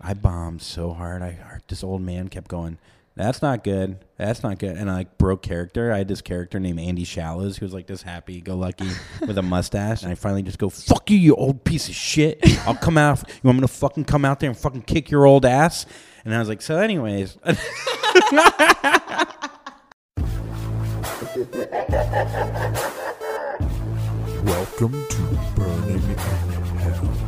I bombed so hard. I this old man kept going. That's not good. That's not good. And I like broke character. I had this character named Andy Shallows who was like this happy go lucky with a mustache. And I finally just go, fuck you, you old piece of shit. I'll come out. You want me to fucking come out there and fucking kick your old ass? And I was like, so, anyways. Welcome to Berning in Hell.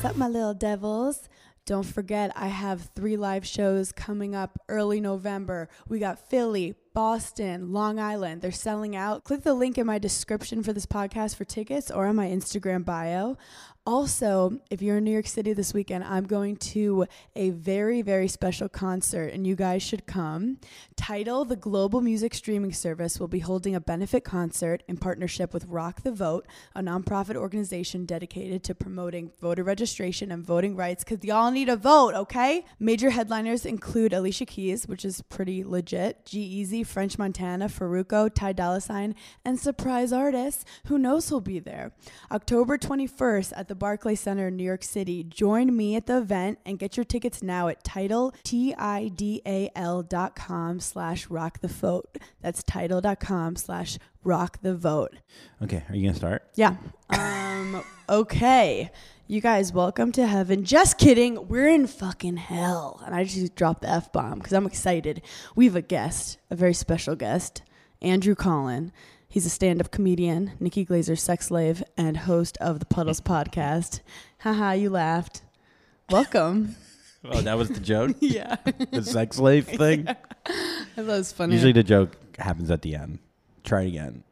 What's up, my little devils? Don't forget, I have three live shows coming up early November. We got Philly, Boston, Long Island. They're selling out. Click the link in my description for this podcast for tickets or on my Instagram bio. Also, if you're in New York City this weekend, I'm going to a very, very special concert, and you guys should come. Tidal The Global Music Streaming Service will be holding a benefit concert in partnership with Rock the Vote, a nonprofit organization dedicated to promoting voter registration and voting rights because y'all need a vote, okay? Major headliners include Alicia Keys, which is pretty legit, G-Eazy, French Montana, Farruko, Ty Dolla Sign, and surprise artists. Who knows who'll be there? October 21st at the Barclay Center in New York City. Join me at the event and get your tickets now at Tidal, T-I-D-A-L dot com slash rock the vote. That's Tidal dot com slash rock the vote. okay, are you going to start? Yeah. Um, okay. You guys, welcome to heaven. Just kidding. We're in fucking hell. And I just dropped the F bomb because I'm excited. We have a guest, a very special guest, Andrew Collin. He's a stand up comedian, Nikki Glazer's sex slave, and host of the Puddles podcast. Haha, you laughed. Welcome. Oh, that was the joke? yeah. the sex slave thing? I thought it was funny. Usually the joke happens at the end. Try it again.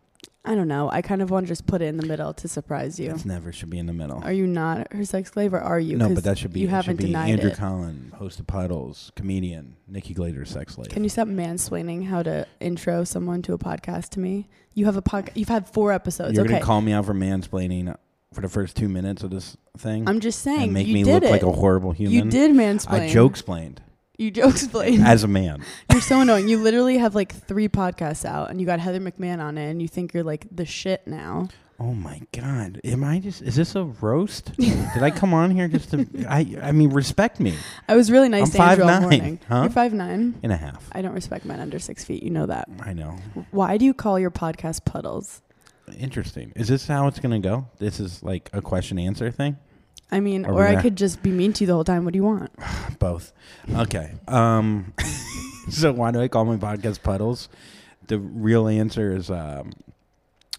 I don't know. I kind of want to just put it in the middle to surprise you. It never should be in the middle. Are you not her sex slave or are you? No, but that should be You haven't be denied Andrew it. Collin, host of Puddles, comedian, Nikki Glazer, sex slave. Can you stop mansplaining how to intro someone to a podcast to me? You have a podcast. You've had four episodes. You're okay, gonna call me out for mansplaining for the first two minutes of this thing I'm just saying. and make you me did look it. like a horrible human. You did mansplain. I joke explained You joke explain. as a man. you're so annoying. You literally have like three podcasts out, and you got Heather McMahon on it, and you think you're like the shit now. Oh my god! Am I just? Is this a roast? Did I come on here just to? I I mean, respect me. I was really nice I'm to Andrew all 5'9", morning. huh? You're five nine. And a half. I don't respect men under six feet. You know that. I know. Why do you call your podcast puddles? Interesting. Is this how it's gonna go? This is like a question answer thing. I mean, Are or I gonna- could just be mean to you the whole time. What do you want? Both. Okay. Um, so why do I call my podcast Puddles? The real answer is um,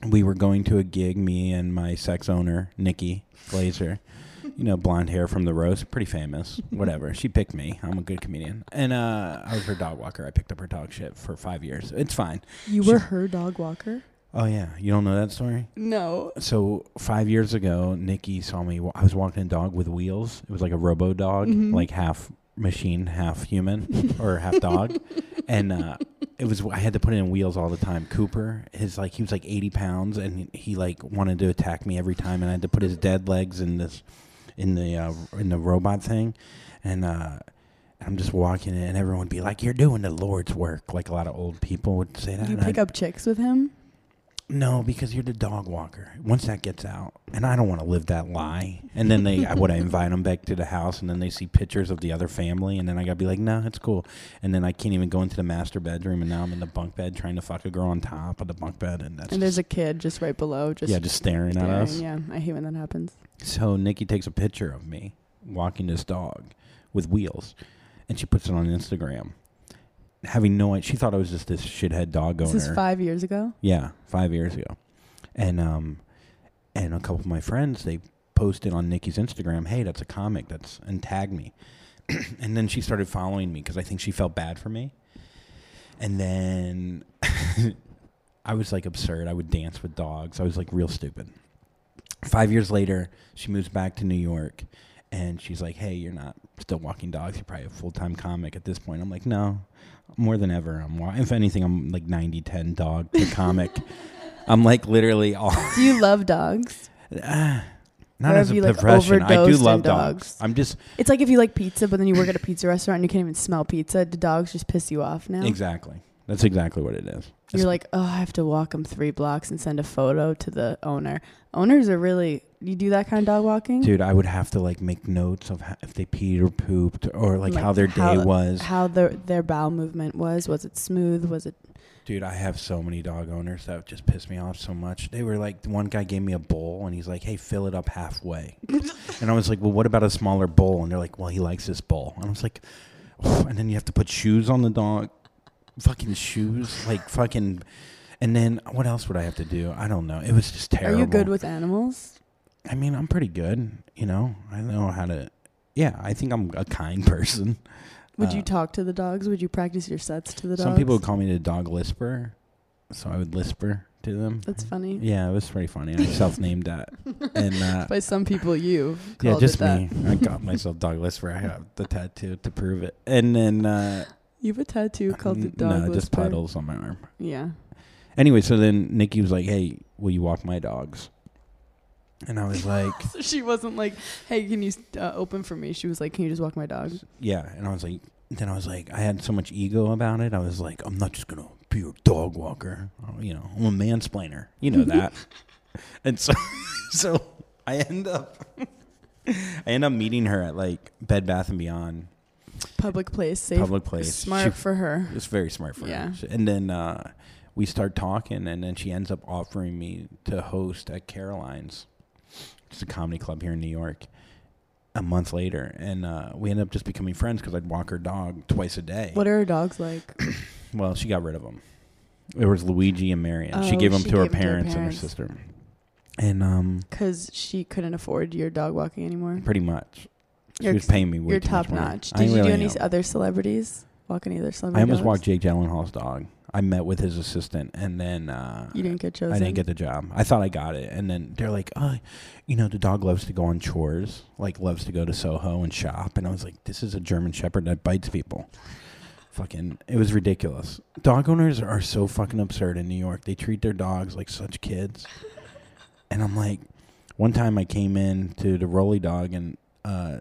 we were going to a gig, me and my sex owner, Nikki Glazer. You know, blonde hair from the roast, pretty famous. Whatever. She picked me. I'm a good comedian. And uh, I was her dog walker. I picked up her dog shit for five years. It's fine. You were her dog walker? Oh, yeah. You don't know that story? No. So five years ago, Nikki saw me. I was walking a dog with wheels. It was like a robo dog, Mhm. like half machine, half human, or half dog. And uh, it was. I had to put it in wheels all the time. Cooper, his like he was like eighty pounds, and he, like wanted to attack me every time, and I had to put his dead legs in this, in the uh, in the robot thing, and. uh I'm just walking in, and everyone would be like, "You're doing the Lord's work." Like a lot of old people would say that. You pick I- up chicks with him? No, because you're the dog walker. Once that gets out, and I don't want to live that lie. And then they, I would I invite them back to the house, and then they see pictures of the other family, and then I gotta be like, no, it's cool. And then I can't even go into the master bedroom, and now I'm in the bunk bed trying to fuck a girl on top of the bunk bed, and that's And there's a kid just right below, just yeah, just staring, at us. Yeah, I hate when that happens. So Nikki takes a picture of me walking this dog with wheels, and she puts it on Instagram. Having no idea, she thought I was just this shithead dog owner. This is five years ago. Yeah, five years ago, and um, and a couple of my friends they posted on Nikki's Instagram, "Hey, that's a comic. That's and tagged me." and then she started following me because I think she felt bad for me. And then I was like absurd. I would dance with dogs. I was like real stupid. Five years later, she moves back to New York, and she's like, "Hey, you're not still walking dogs. You're probably a full time comic at this point." I'm like, "No, more than ever. I'm if anything, I'm like 90-10 dog to comic. I'm like literally all Do you love dogs? Ah, not Or as a you, like, profession. I do love dogs. dogs? I'm just It's like if you like pizza, but then you work at a pizza restaurant and you can't even smell pizza. Do dogs just piss you off now? exactly. that's exactly what it is. You're like, oh, I have to walk them three blocks and send a photo to the owner. Owners are really. You do that kind of dog walking? Dude, I would have to like make notes of how, if they peed or pooped or like, Like how their day how- was. How their their bowel movement was? Was it smooth? Was it? Dude, I have so many dog owners that just piss me off so much. They were like, one guy gave me a bowl and he's like, hey, fill it up halfway. and I was like, well, what about a smaller bowl? And they're like, well, he likes this bowl. And I was like, oh, and then you have to put shoes on the dog. Fucking shoes. Like, fucking. And then what else would I have to do? I don't know. It was just terrible. Are you good with animals? I mean, I'm pretty good. You know, I know how to. Yeah, I think I'm a kind person. Would you Uh, talk to the dogs? Would you practice your sets to the dogs? Some people would call me the dog lisper, so I would lisper to them. That's funny. Yeah, it was pretty funny. I self-named that, and uh, By some people, you. yeah, just me. I got myself dog lisper. I have the tattoo to prove it, and then uh, You have a tattoo called the dog. no, just puddles on my arm. Yeah. Anyway, so then Nikki was like, "Hey, will you walk my dogs?" And I was like, So she wasn't like, "Hey, can you uh, open for me?" She was like, "Can you just walk my dog?" Yeah, and I was like, then I was like, I had so much ego about it. I was like, I'm not just gonna be a dog walker. Uh, You know, I'm a mansplainer. You know that. and so, so I end up, I end up meeting her at like Bed Bath and Beyond, Public place, safe, public place. smart She- for her. it's very smart for Yeah. her. And then uh, we start talking, and then she ends up offering me to host at Caroline's. It's a comedy club here in New York. A month later, and uh, we ended up just becoming friends because I'd walk her dog twice a day. What are her dogs like? Well, she got rid of them. There was Luigi and Marion. she Oh, gave them she to her gave 'em to her parents, and her sister. And um, Because she couldn't afford your dog walking anymore. pretty much, she You're was paying me way You're top notch. I Did you really do any s- other celebrities? Walk any other I almost dogs? walked Jake Gyllenhaal's dog. I met with his assistant, and then uh, You didn't get chosen. I didn't get the job. I thought I got it, and then they're like, "Oh, you know, the dog loves to go on chores, like loves to go to Soho and shop." And I was like, "This is a German Shepherd that bites people." Fucking, it was ridiculous. Dog owners are so fucking absurd in New York. They treat their dogs like such kids, and I'm like, one time I came in to the Rolly Dog, and uh,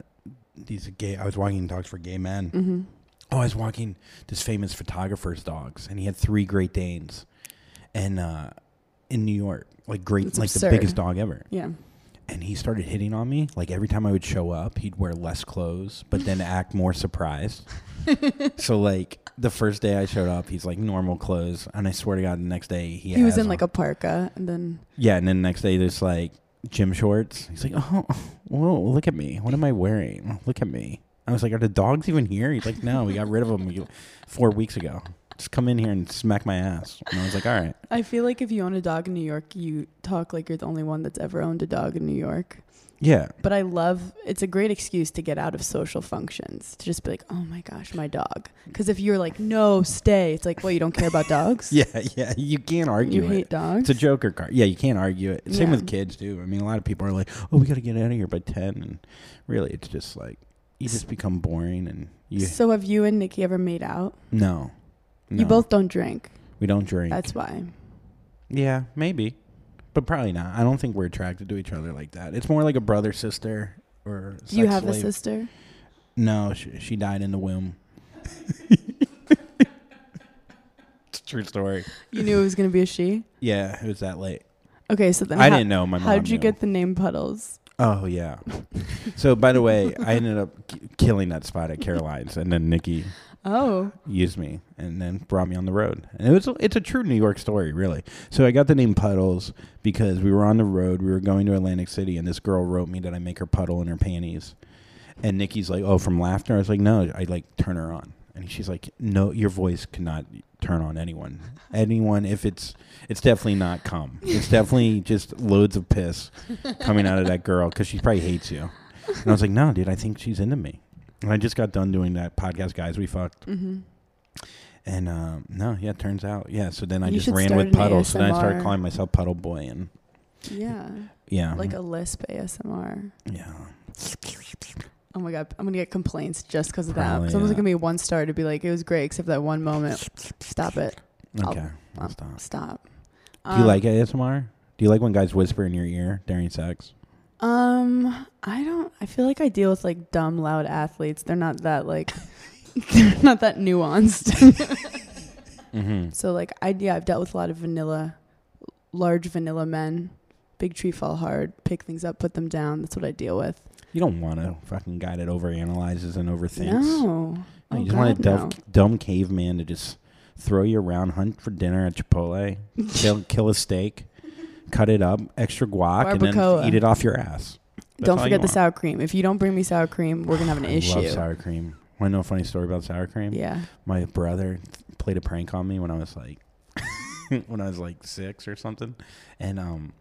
these gay. I was walking dogs for gay men. Mm-hmm. Oh, I was walking this famous photographer's dogs, and he had three Great Danes, and uh, in New York, like great, That's like absurd. the biggest dog ever. Yeah. And he started hitting on me. Like every time I would show up, he'd wear less clothes, but then act more surprised. so like the first day I showed up, he's like normal clothes, and I swear to God, the next day he, He was in like a parka, and then yeah, and then the next day there's like gym shorts. He's like, oh, whoa, look at me. What am I wearing? Look at me. I was like, are the dogs even here? He's like, no, we got rid of them four weeks ago. Just come in here and smack my ass. And I was like, all right. I feel like if you own a dog in New York, you talk like you're the only one that's ever owned a dog in New York. Yeah. But I love it's a great excuse to get out of social functions to just be like, oh my gosh, my dog. Because if you're like, no, stay, it's like, well, you don't care about dogs. Yeah, yeah. You can't argue you it. hate dogs. It's a Joker card. Yeah, you can't argue it. Same Yeah. with kids too. I mean, a lot of people are like, "Oh, we got to get out of here by 10. and really, it's just like you just become boring, and you So have you and Nikki ever made out? no, no. You both don't drink. we don't drink. That's why. yeah, maybe, but probably not. I don't think we're attracted to each other like that. It's more like a brother sister or. You have a sister? No, she, she died in the womb. it's a true story. You knew it was gonna be a she. Yeah, it was that late. Okay, so then I how, didn't know. My mom. how did you knew. get the name Puddles? Oh yeah. so by the way, I ended up k- killing that spot at Caroline's, and then Nikki Oh, used me and then brought me on the road. And it was it's a true New York story, really. So I got the name Puddles because we were on the road. We were going to Atlantic City, and this girl wrote me that I make her puddle in her panties. And Nikki's like, "Oh, from laughter." I was like, "No, I like turn her on." And she's like, "No, your voice cannot turn on anyone. Anyone if it's it's definitely not cum. It's definitely just loads of piss coming out of that girl because she probably hates you." And I was like, "No, dude, I think she's into me." And I just got done doing that podcast, guys. We fucked. mm-hmm. And um, no, yeah, it turns out, yeah. So then I You just should ran start with an puddles. So then I started ASMR. calling myself Puddle Boy, and yeah, yeah, like a lisp ASMR. yeah. Oh my god, I'm gonna get complaints just because of that. Probably, Someone's yeah. gonna be one star to be like, it was great except that one moment. Stop it. Okay, I'll I'll stop. Stop. Do you Um, like ASMR? Do you like when guys whisper in your ear during sex? Um, I don't. I feel like I deal with like dumb, loud athletes. They're not that like. they're not that nuanced. Mm-hmm. So like I yeah, I've dealt with a lot of vanilla, large vanilla men. Big tree fall hard, pick things up, put them down. That's what I deal with. You don't want a fucking guy that overanalyzes and overthinks. No, No, Oh, you just want a God, dumb, no. dumb caveman to just throw you around, hunt for dinner at Chipotle, kill, kill a steak, cut it up, extra guac, and Barbacoa. then eat it off your ass. That's Don't forget the sour cream. If you don't bring me sour cream, we're gonna have an I issue. love sour cream. Want to know a funny story about sour cream? Yeah. My brother played a prank on me when I was like, when I was like six or something, and um,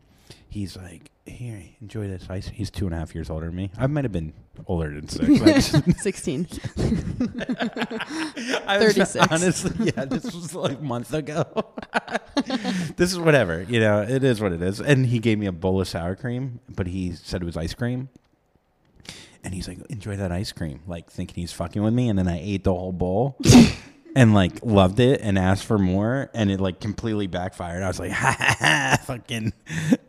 he's like, "Here, enjoy this ice." He's two and a half years older than me. I might have been older than six. I 16. I was 36. Honestly, yeah, this was like a month ago. this is whatever, you know. It is what it is. And he gave me a bowl of sour cream, but he said it was ice cream. And he's like, "Enjoy that ice cream," like thinking he's fucking with me. And then I ate the whole bowl. And like loved it and asked for more and it like completely backfired. I was like, ha ha ha, fucking,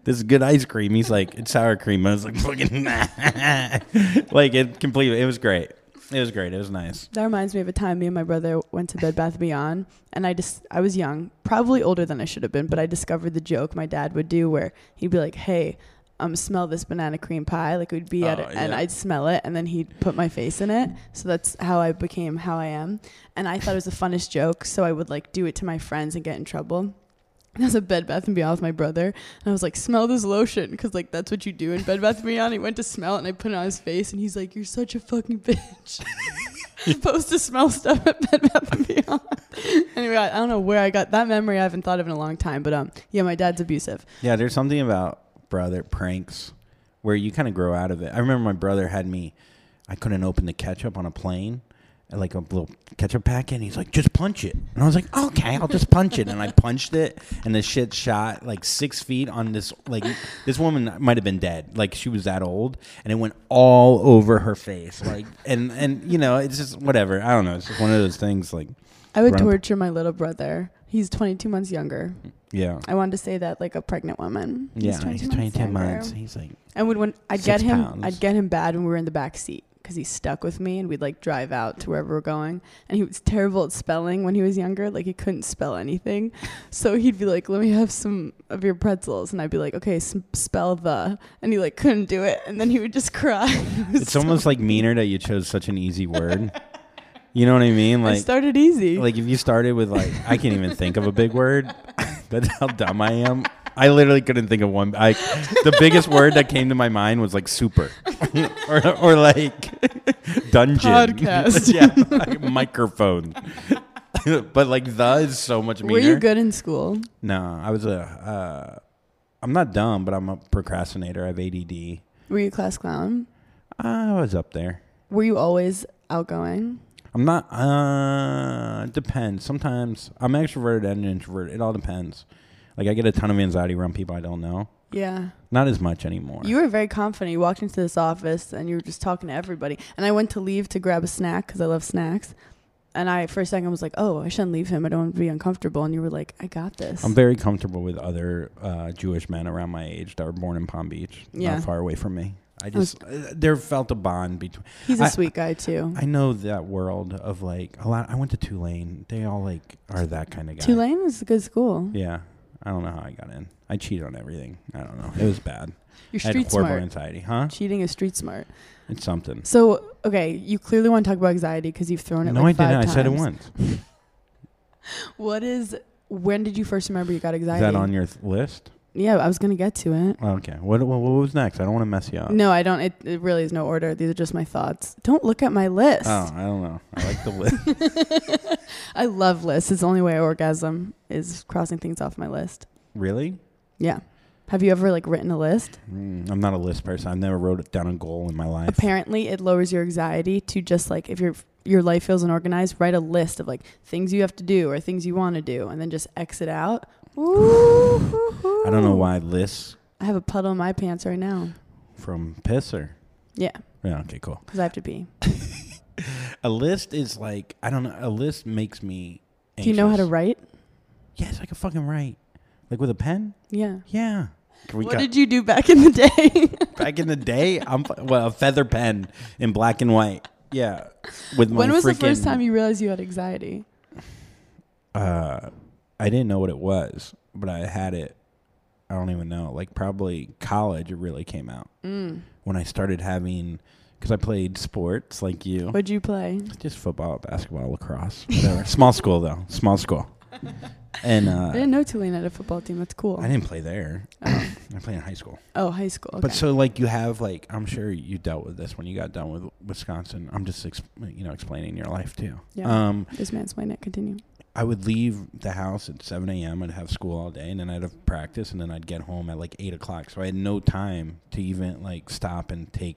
this is good ice cream. He's like, it's sour cream. I was like, fucking, like it completely. It was great. It was great. It was nice. That reminds me of a time me and my brother went to Bed Bath Beyond, and I just I was young, probably older than I should have been, but I discovered the joke my dad would do where he'd be like, "Hey, um, smell this banana cream pie." Like we'd be at Oh, it, and. I'd smell it, and then he'd put my face in it. So that's how I became how I am, and I thought it was the funnest joke. So I would like do it to my friends and get in trouble. And I was at Bed Bath and Beyond with my brother, and I was like, "Smell this lotion," because like that's what you do in Bed Bath and Beyond. He went to smell it, and I put it on his face, and he's like, "You're such a fucking bitch." supposed to smell stuff at Bed Bath and Beyond. anyway, I, I don't know where I got that memory. I haven't thought of in a long time, but um, yeah, my dad's abusive. Yeah, there's something about brother pranks where you kind of grow out of it. I remember my brother had me. I couldn't open the ketchup on a plane, like a little ketchup packet. And he's like, "Just punch it," and I was like, "Okay, I'll just punch it." And I punched it, and the shit shot like six feet on this. Like this woman might have been dead. Like she was that old, and it went all over her face. Like and and you know, it's just whatever. I don't know. It's just one of those things. Like I would torture my little brother. He's 22 months younger. Yeah. I wanted to say that like a pregnant woman. Yeah, he's 22 younger. months. He's like, And when, when I'd get him, pounds. I'd get him bad when we were in the back seat because he stuck with me, and we'd like drive out to wherever we're going. And he was terrible at spelling when he was younger. Like he couldn't spell anything, so he'd be like, "Let me have some of your pretzels," and I'd be like, "Okay, s- spell the," and he like couldn't do it, and then he would just cry. It it's so- almost like meaner that you chose such an easy word. You know what I mean? I Like, started easy. like if you started with like, I can't even think of a big word. That's how dumb I am. I literally couldn't think of one. I the biggest word that came to my mind was like super, or or like dungeon, Podcast. yeah, like microphone. but like the is so much meaner. Were you good in school? No, I was a. Uh, I'm not dumb, but I'm a procrastinator. I have ADD. Were you a class clown? I was up there. Were you always outgoing? I'm not. Uh, it depends. Sometimes I'm extroverted and introvert. It all depends. Like I get a ton of anxiety around people I don't know. Yeah. Not as much anymore. You were very confident. You walked into this office and you were just talking to everybody. And I went to leave to grab a snack because I love snacks. And I, for a second, was like, oh, I shouldn't leave him. I don't want to be uncomfortable. And you were like, I got this. I'm very comfortable with other uh, Jewish men around my age that were born in Palm Beach, Yeah. not far away from me. I just uh, there felt a bond between. He's a I- sweet guy, too. I know that world of like a lot. I went to Tulane. They all like are that kind of guy. Tulane is a good school. Yeah. I don't know how I got in. I cheated on everything. I don't know. It was bad. You're I had street horrible smart. anxiety, huh? Cheating is street smart. It's something. So, okay, you clearly want to talk about anxiety because you've thrown it No, like I didn't. I said it once. What is, when did you first remember you got Is anxiety? that on your th- list? Yeah, I was going to get to it. Okay. What, what what was next? I don't want to mess you up. No, I don't. It, it really is no order. These are just my thoughts. Don't look at my list. Oh, I don't know. I like the list. I love lists. It's the only way I orgasm is crossing things off my list. really? Yeah. Have you ever like written a list? Mm, I'm not a list person. I've never wrote down a goal in my life. Apparently, it lowers your anxiety to just like if your your life feels unorganized, write a list of like things you have to do or things you want to do, and then just exit out. Ooh, I don't know why lists I have a puddle in my pants right now. from piss or Yeah, yeah. Okay, cool. because I have to pee. A list is like I don't know. A list makes me. Do you know how to write? Yes, I can fucking write. Like with a pen. Yeah. Yeah. We what got- did you do back in the day? back in the day, I'm well a feather pen in black and white. Yeah, with my when was freaking, the first time you realized you had anxiety? uh, I didn't know what it was, but I had it. I don't even know. Like probably college, it really came out Mm. when I started having, because I played sports like you, What'd you play? just football, basketball, lacrosse, whatever. Small school though, small school. And uh, I didn't know Tulane had a football team. That's cool. I didn't play there. Oh. I played in high school. Oh, high school. Okay. But so like you have like I'm sure you dealt with this when you got done with Wisconsin. I'm just ex- you know explaining your life too. Yeah. Um, this man's playing it. Continue. I would leave the house at 7 a.m. I'd have school all day, and then I'd have practice, and then I'd get home at like 8 o'clock. So I had no time to even like stop and take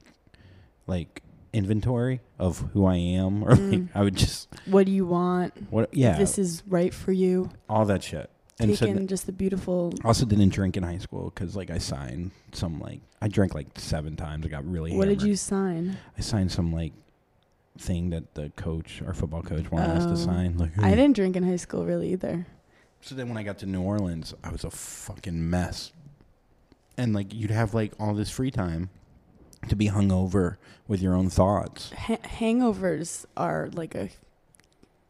like inventory of who I am, or like Mm. I would just What do you want? what yeah This is right for you. all that shit. And Take so in just the beautiful. also didn't drink in high school because like I signed some like I drank like seven times. I got really. What did you sign? I signed some like thing that the coach, our football coach, wanted us Oh. to um, sign. Like, I didn't drink in high school really either. So then when I got to New Orleans, I was a fucking mess. And like you'd have like all this free time to be hungover with your own thoughts. Ha- hangovers are like a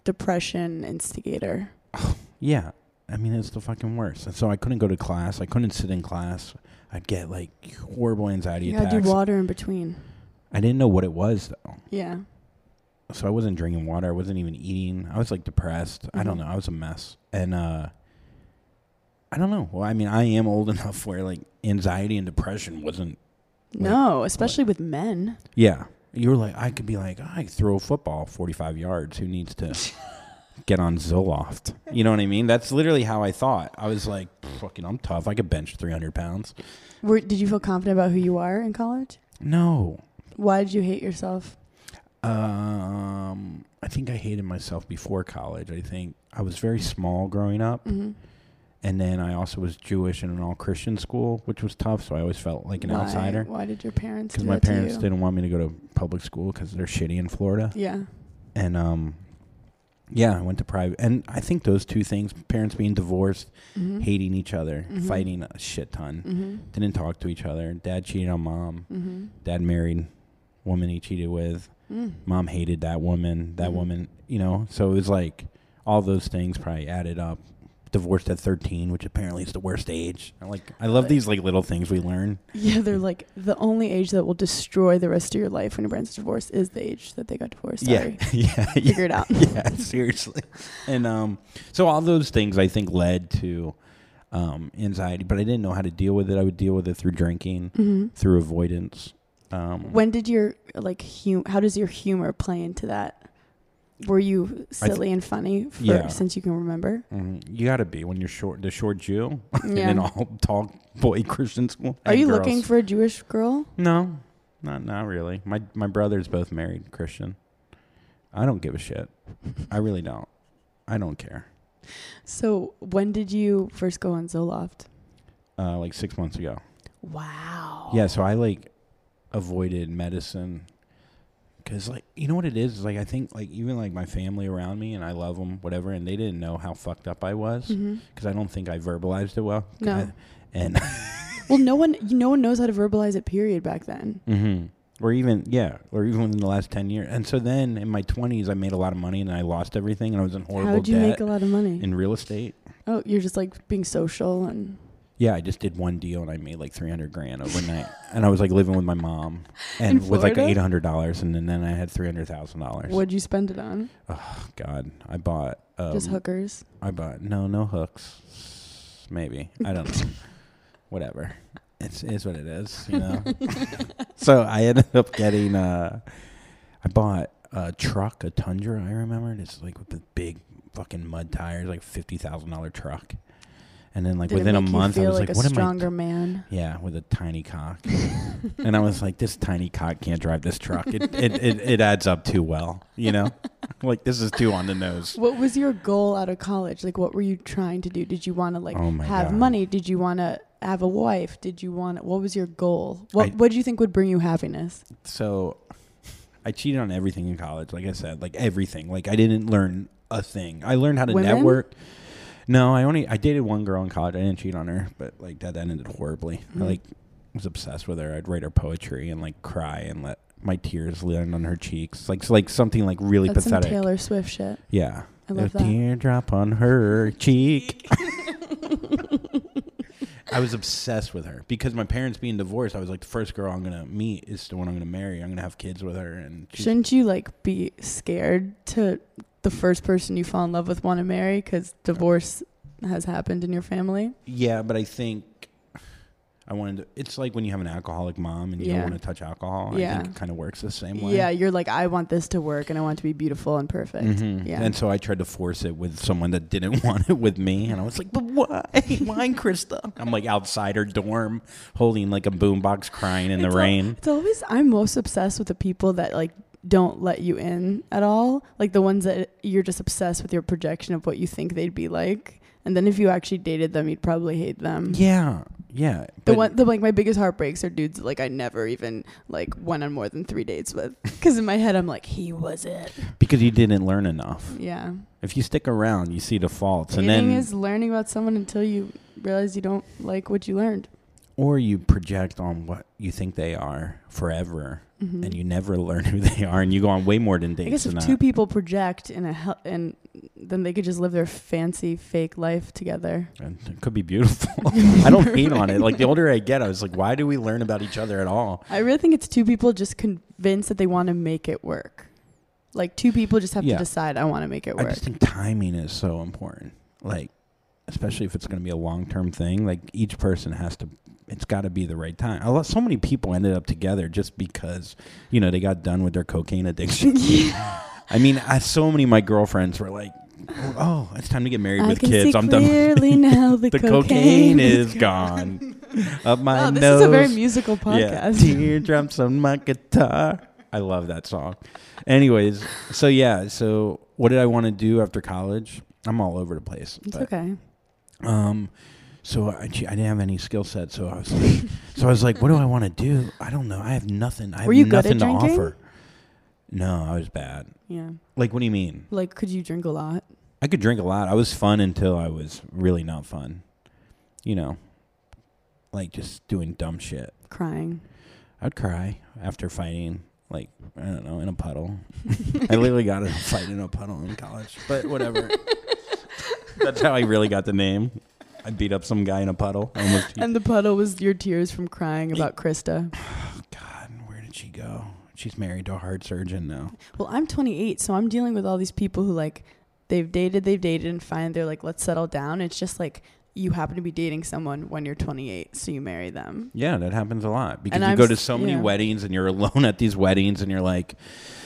depression instigator. Yeah. I mean, it's the fucking worst. And so I couldn't go to class. I couldn't sit in class. I'd get like horrible anxiety You gotta attacks. do water in between. I didn't know what it was though. Yeah. So I wasn't drinking water. I wasn't even eating. I was like depressed. I don't Mhm. know. I was a mess. And uh I don't know. Well, I mean, I am old enough where like anxiety and depression wasn't No, especially with men. Yeah. You were like, I could be like, I throw a football 45 yards. Who needs to get on Zoloft? You know what I mean? That's literally how I thought. I was like, fucking, I'm tough. I could bench 300 pounds. Were, did you feel confident about who you are in college? No. Why did you hate yourself? Um, I think I hated myself before college. I think I was very small growing up. Mm-hmm. And then I also was Jewish in an all Christian school, which was tough. So I always felt like an Why? outsider. Why did your parents? Because my that to parents didn't want me to go to public school because they're shitty in Florida. Yeah. and um yeah i went to private and i think those two things parents being divorced Mm-hmm. hating each other Mhm. fighting a shit ton Mm-hmm. didn't talk to each other dad cheated on mom Mm-hmm. dad married woman he cheated with Mm. mom hated that woman that Mhm. woman you know so it was like all those things probably added up divorced at 13 which apparently is the worst age I like i love these like little things we learn Yeah, they're like the only age that will destroy the rest of your life when your parents divorce is the age that they got divorced. Sorry. yeah yeah Figure it out. yeah, seriously. And um, so all those things I think led to um, anxiety, but I didn't know how to deal with it. I would deal with it through drinking, Mm-hmm. through avoidance. Um, When did your like hum- how does your humor play into that? Were you I th- silly and funny for, Yeah. since you can remember? mhm, you got to be when you're short, the short Jew, in Yeah. an all tall boy Christian school. Are you girls. looking for a Jewish girl? No, not not really. My my brothers both married Christian. I don't give a shit. I really don't. I don't care. So when did you first go on Zoloft? Uh, like six months ago. Wow. Yeah, so I like avoided medicine because, like, you know what it is? Is like I think like even like my family around me and I love them, whatever, and they didn't know how fucked up I was because hmm I don't think I verbalized it well. No. I- and Well, no one no one knows how to verbalize it. Period. Back then. hmm or even yeah, or even within the last ten years. And so then in my twenties, I made a lot of money and I lost everything, and I was in horrible How did you make a lot of money? in real estate. oh, you're just like being social and Yeah, I just did one deal and I made like three hundred grand overnight, and I was like living with my mom, and In with like Florida? eight hundred dollars, and then, then I had three hundred thousand dollars. what'd you spend it on? Oh God, I bought. Um, just hookers. I bought no, no hooks. Maybe I don't know. Whatever. It's is what it is, you know. so I ended up getting. Uh, I bought a truck, a Tundra. I remember it's like with the big fucking mud tires, like fifty thousand dollar truck. And then like Did within a month, I was like, "What am I?" stronger man. Yeah, with a tiny cock. and I was like, this tiny cock can't drive this truck. It, it, it, it adds up too well, you know? like, this is too on the nose. What was your goal out of college? Like, what were you trying to do? Did you want to like Oh have God. money? Did you want to have a wife? Did you want? What was your goal? What I- What do you think would bring you happiness? So I cheated on everything in college, like I said, like everything. Like, I didn't learn a thing. I learned how to Women? network. No, I only, I dated one girl in college. I didn't cheat on her, but like that ended horribly. I Mhm. like was obsessed with her. I'd write her poetry and like cry and let my tears land on her cheeks. Like, like something like really That's some pathetic. Taylor Swift shit. Yeah. I love a that. teardrop on her cheek. I was obsessed with her because my parents being divorced. I was like, the first girl I'm gonna meet is the one I'm gonna marry. I'm gonna have kids with her, and Shouldn't you like be scared to the first person you fall in love with want to marry because divorce has happened in your family? yeah, but I think I wanted. to... It's like when you have an alcoholic mom and you Yeah. don't want to touch alcohol. I Yeah. think it kind of works the same way. Yeah, you're like, I want this to work and I want it to be beautiful and perfect. Mhm. Yeah. And so I tried to force it with someone that didn't want it with me, and I was like, "But why? Why, Krista?" I'm like outside her dorm, holding like a boombox, crying in the It's al- rain. It's always I'm most obsessed with the people that like don't let you in at all. Like the ones that you're just obsessed with your projection of what you think they'd be like. And then if you actually dated them, you'd probably hate them. Yeah, yeah. The one, the like my biggest heartbreaks are dudes that, like I never even like went on more than three dates with, because in my head I'm like he was it. because you didn't learn enough. Yeah, If you stick around, you see the faults, and then is learning about someone until you realize you don't like what you learned. or you project on what you think they are forever, Mhm. and you never learn who they are, and you go on way more than dates I guess than if that. two people project in a hel- and then they could just live their fancy fake life together. And it could be beautiful. I don't hate on it. Like the older I get, I was like, why do we learn about each other at all? I really think it's two people just convinced that they want to make it work. Like two people just have Yeah. to decide I want to make it work. I just think timing is so important. Like, especially if it's going to be a long term thing. Like each person has to. It's got to be the right time. A lot, so many people ended up together just because, you know, they got done with their cocaine addiction. yeah. I mean, I, so many of my girlfriends were like, "Oh, it's time to get married I with kids. I'm done. clearly now the, the cocaine, cocaine is gone up my Oh, this nose." is a very musical Yeah, podcast. teardrops on my guitar. I love that song. Anyways, so yeah, so what did I want to do after college? I'm all over the place. it's but, okay. Um, so I, I didn't have any skill set, so I was like, so I was like, what do I want to do? I don't know. I have nothing. I have Were you good nothing at to drinking? offer. No, I was bad. Yeah. Like, what do you mean? Like, could you drink a lot? I could drink a lot. I was fun until I was really not fun. You know, like just doing dumb shit. Crying. I'd cry after fighting, like I don't know, in a puddle. I literally got in a fight in a puddle in college, but whatever. That's how I really got the name. I beat up some guy in a puddle. And the puddle was your tears from crying about Krista. God, where did she go? She's married to a heart surgeon now. Well, I'm 28, so I'm dealing with all these people who like they've dated, they've dated, and finally they're like, let's settle down. It's just like you happen to be dating someone when you're 28, so you marry them. Yeah, that happens a lot because And you I'm go to s- so many yeah. weddings and you're alone at these weddings and you're like,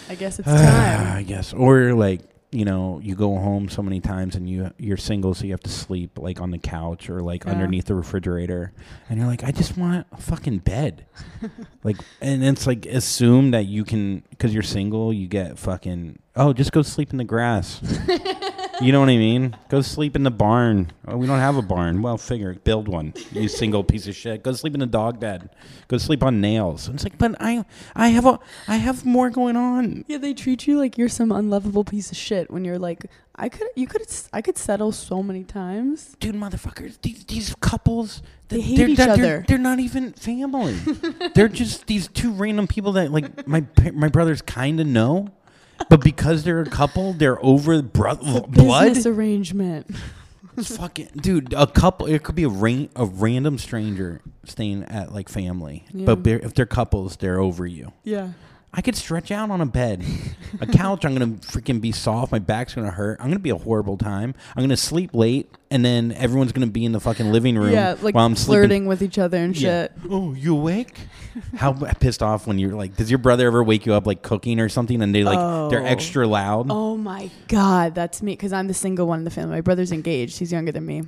I guess it's time. I guess, or you're like you know, you go home so many times and you you're single, so you have to sleep like on the couch or like Yeah. underneath the refrigerator, and you're like, I just want a fucking bed, like, and it's like assume that you can because you're single, you get fucking oh, just go sleep in the grass. you know what I mean? Go sleep in the barn. Oh, we don't have a barn. Well, figure build one. You single piece of shit. Go sleep in the dog bed. Go sleep on nails. And It's like, but I I have a I have more going on. Yeah, they treat you like you're some unlovable piece of shit when you're like, I could, you could, I could settle so many times. dude, motherfuckers, these, these couples, They th- hate they're, each they're, other. They're, they're not even family. they're just these two random people that like my my brothers kind of know, but because they're a couple, they're over bro- blood. business arrangement. It's fucking dude, a couple. It could be a a random stranger staying at like family, Yeah. but they're, if they're couples, they're over you. Yeah. I could stretch out on a bed, a couch. I'm gonna freaking be soft. My back's gonna hurt. I'm gonna be a horrible time. I'm gonna sleep late, and then everyone's gonna be in the fucking living room Yeah, like while I'm sleeping. flirting with each other and Yeah. shit. Oh, you awake? How pissed off when you're like? Does your brother ever wake you up like cooking or something, and they like they're Oh. extra loud? Oh my god, that's me because I'm the single one in the family. My brother's engaged; he's younger than me,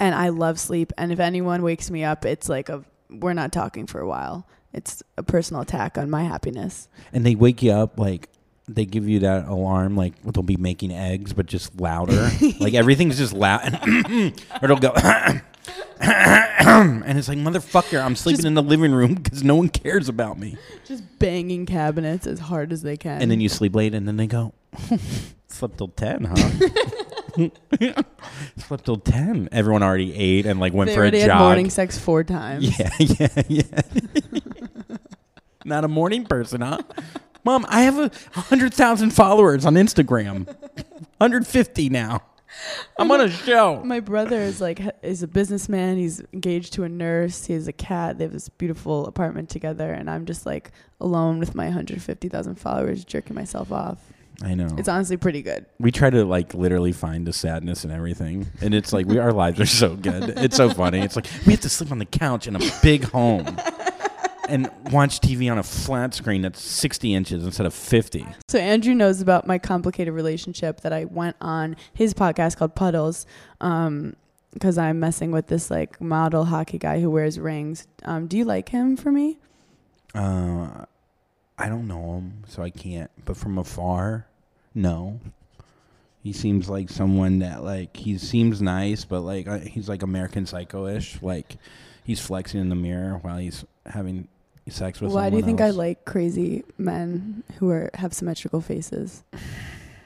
and I love sleep. And if anyone wakes me up, it's like a we're not talking for a while. It's a personal attack on my happiness. And they wake you up like they give you that alarm like they'll be making eggs, but just louder. like everything's just loud, or they'll go. and it's like motherfucker, I'm sleeping Just- in the living room because no one cares about me. Just banging cabinets as hard as they can. And then you sleep late, and then they go, slept till ten, huh? slept till ten. Everyone already ate and like went they for a already had jog. morning sex four times. Yeah, yeah, yeah. Not a morning person, huh? Mom, I have a hundred thousand followers on Instagram. 150 now. I'm on a show. My brother is like is a businessman. He's engaged to a nurse. He has a cat. They have this beautiful apartment together, and I'm just like alone with my 150,000 followers, jerking myself off. I know. It's honestly pretty good. we try to like literally find the sadness and everything, and it's like we our lives are so good. It's so funny. It's like we have to sleep on the couch in a big home and watch TV on a flat screen that's 60 inches instead of 50. So Andrew knows about my complicated relationship that I went on his podcast called Puddles, um, because I'm messing with this like model hockey guy who wears rings. Um, do you like him for me? Uh, I don't know him, so I can't. But from afar, no. He seems like someone that like he seems nice, but like uh, he's like American Psycho-ish. Like he's flexing in the mirror while he's having sex with. Why do you think I like crazy men who are have symmetrical faces?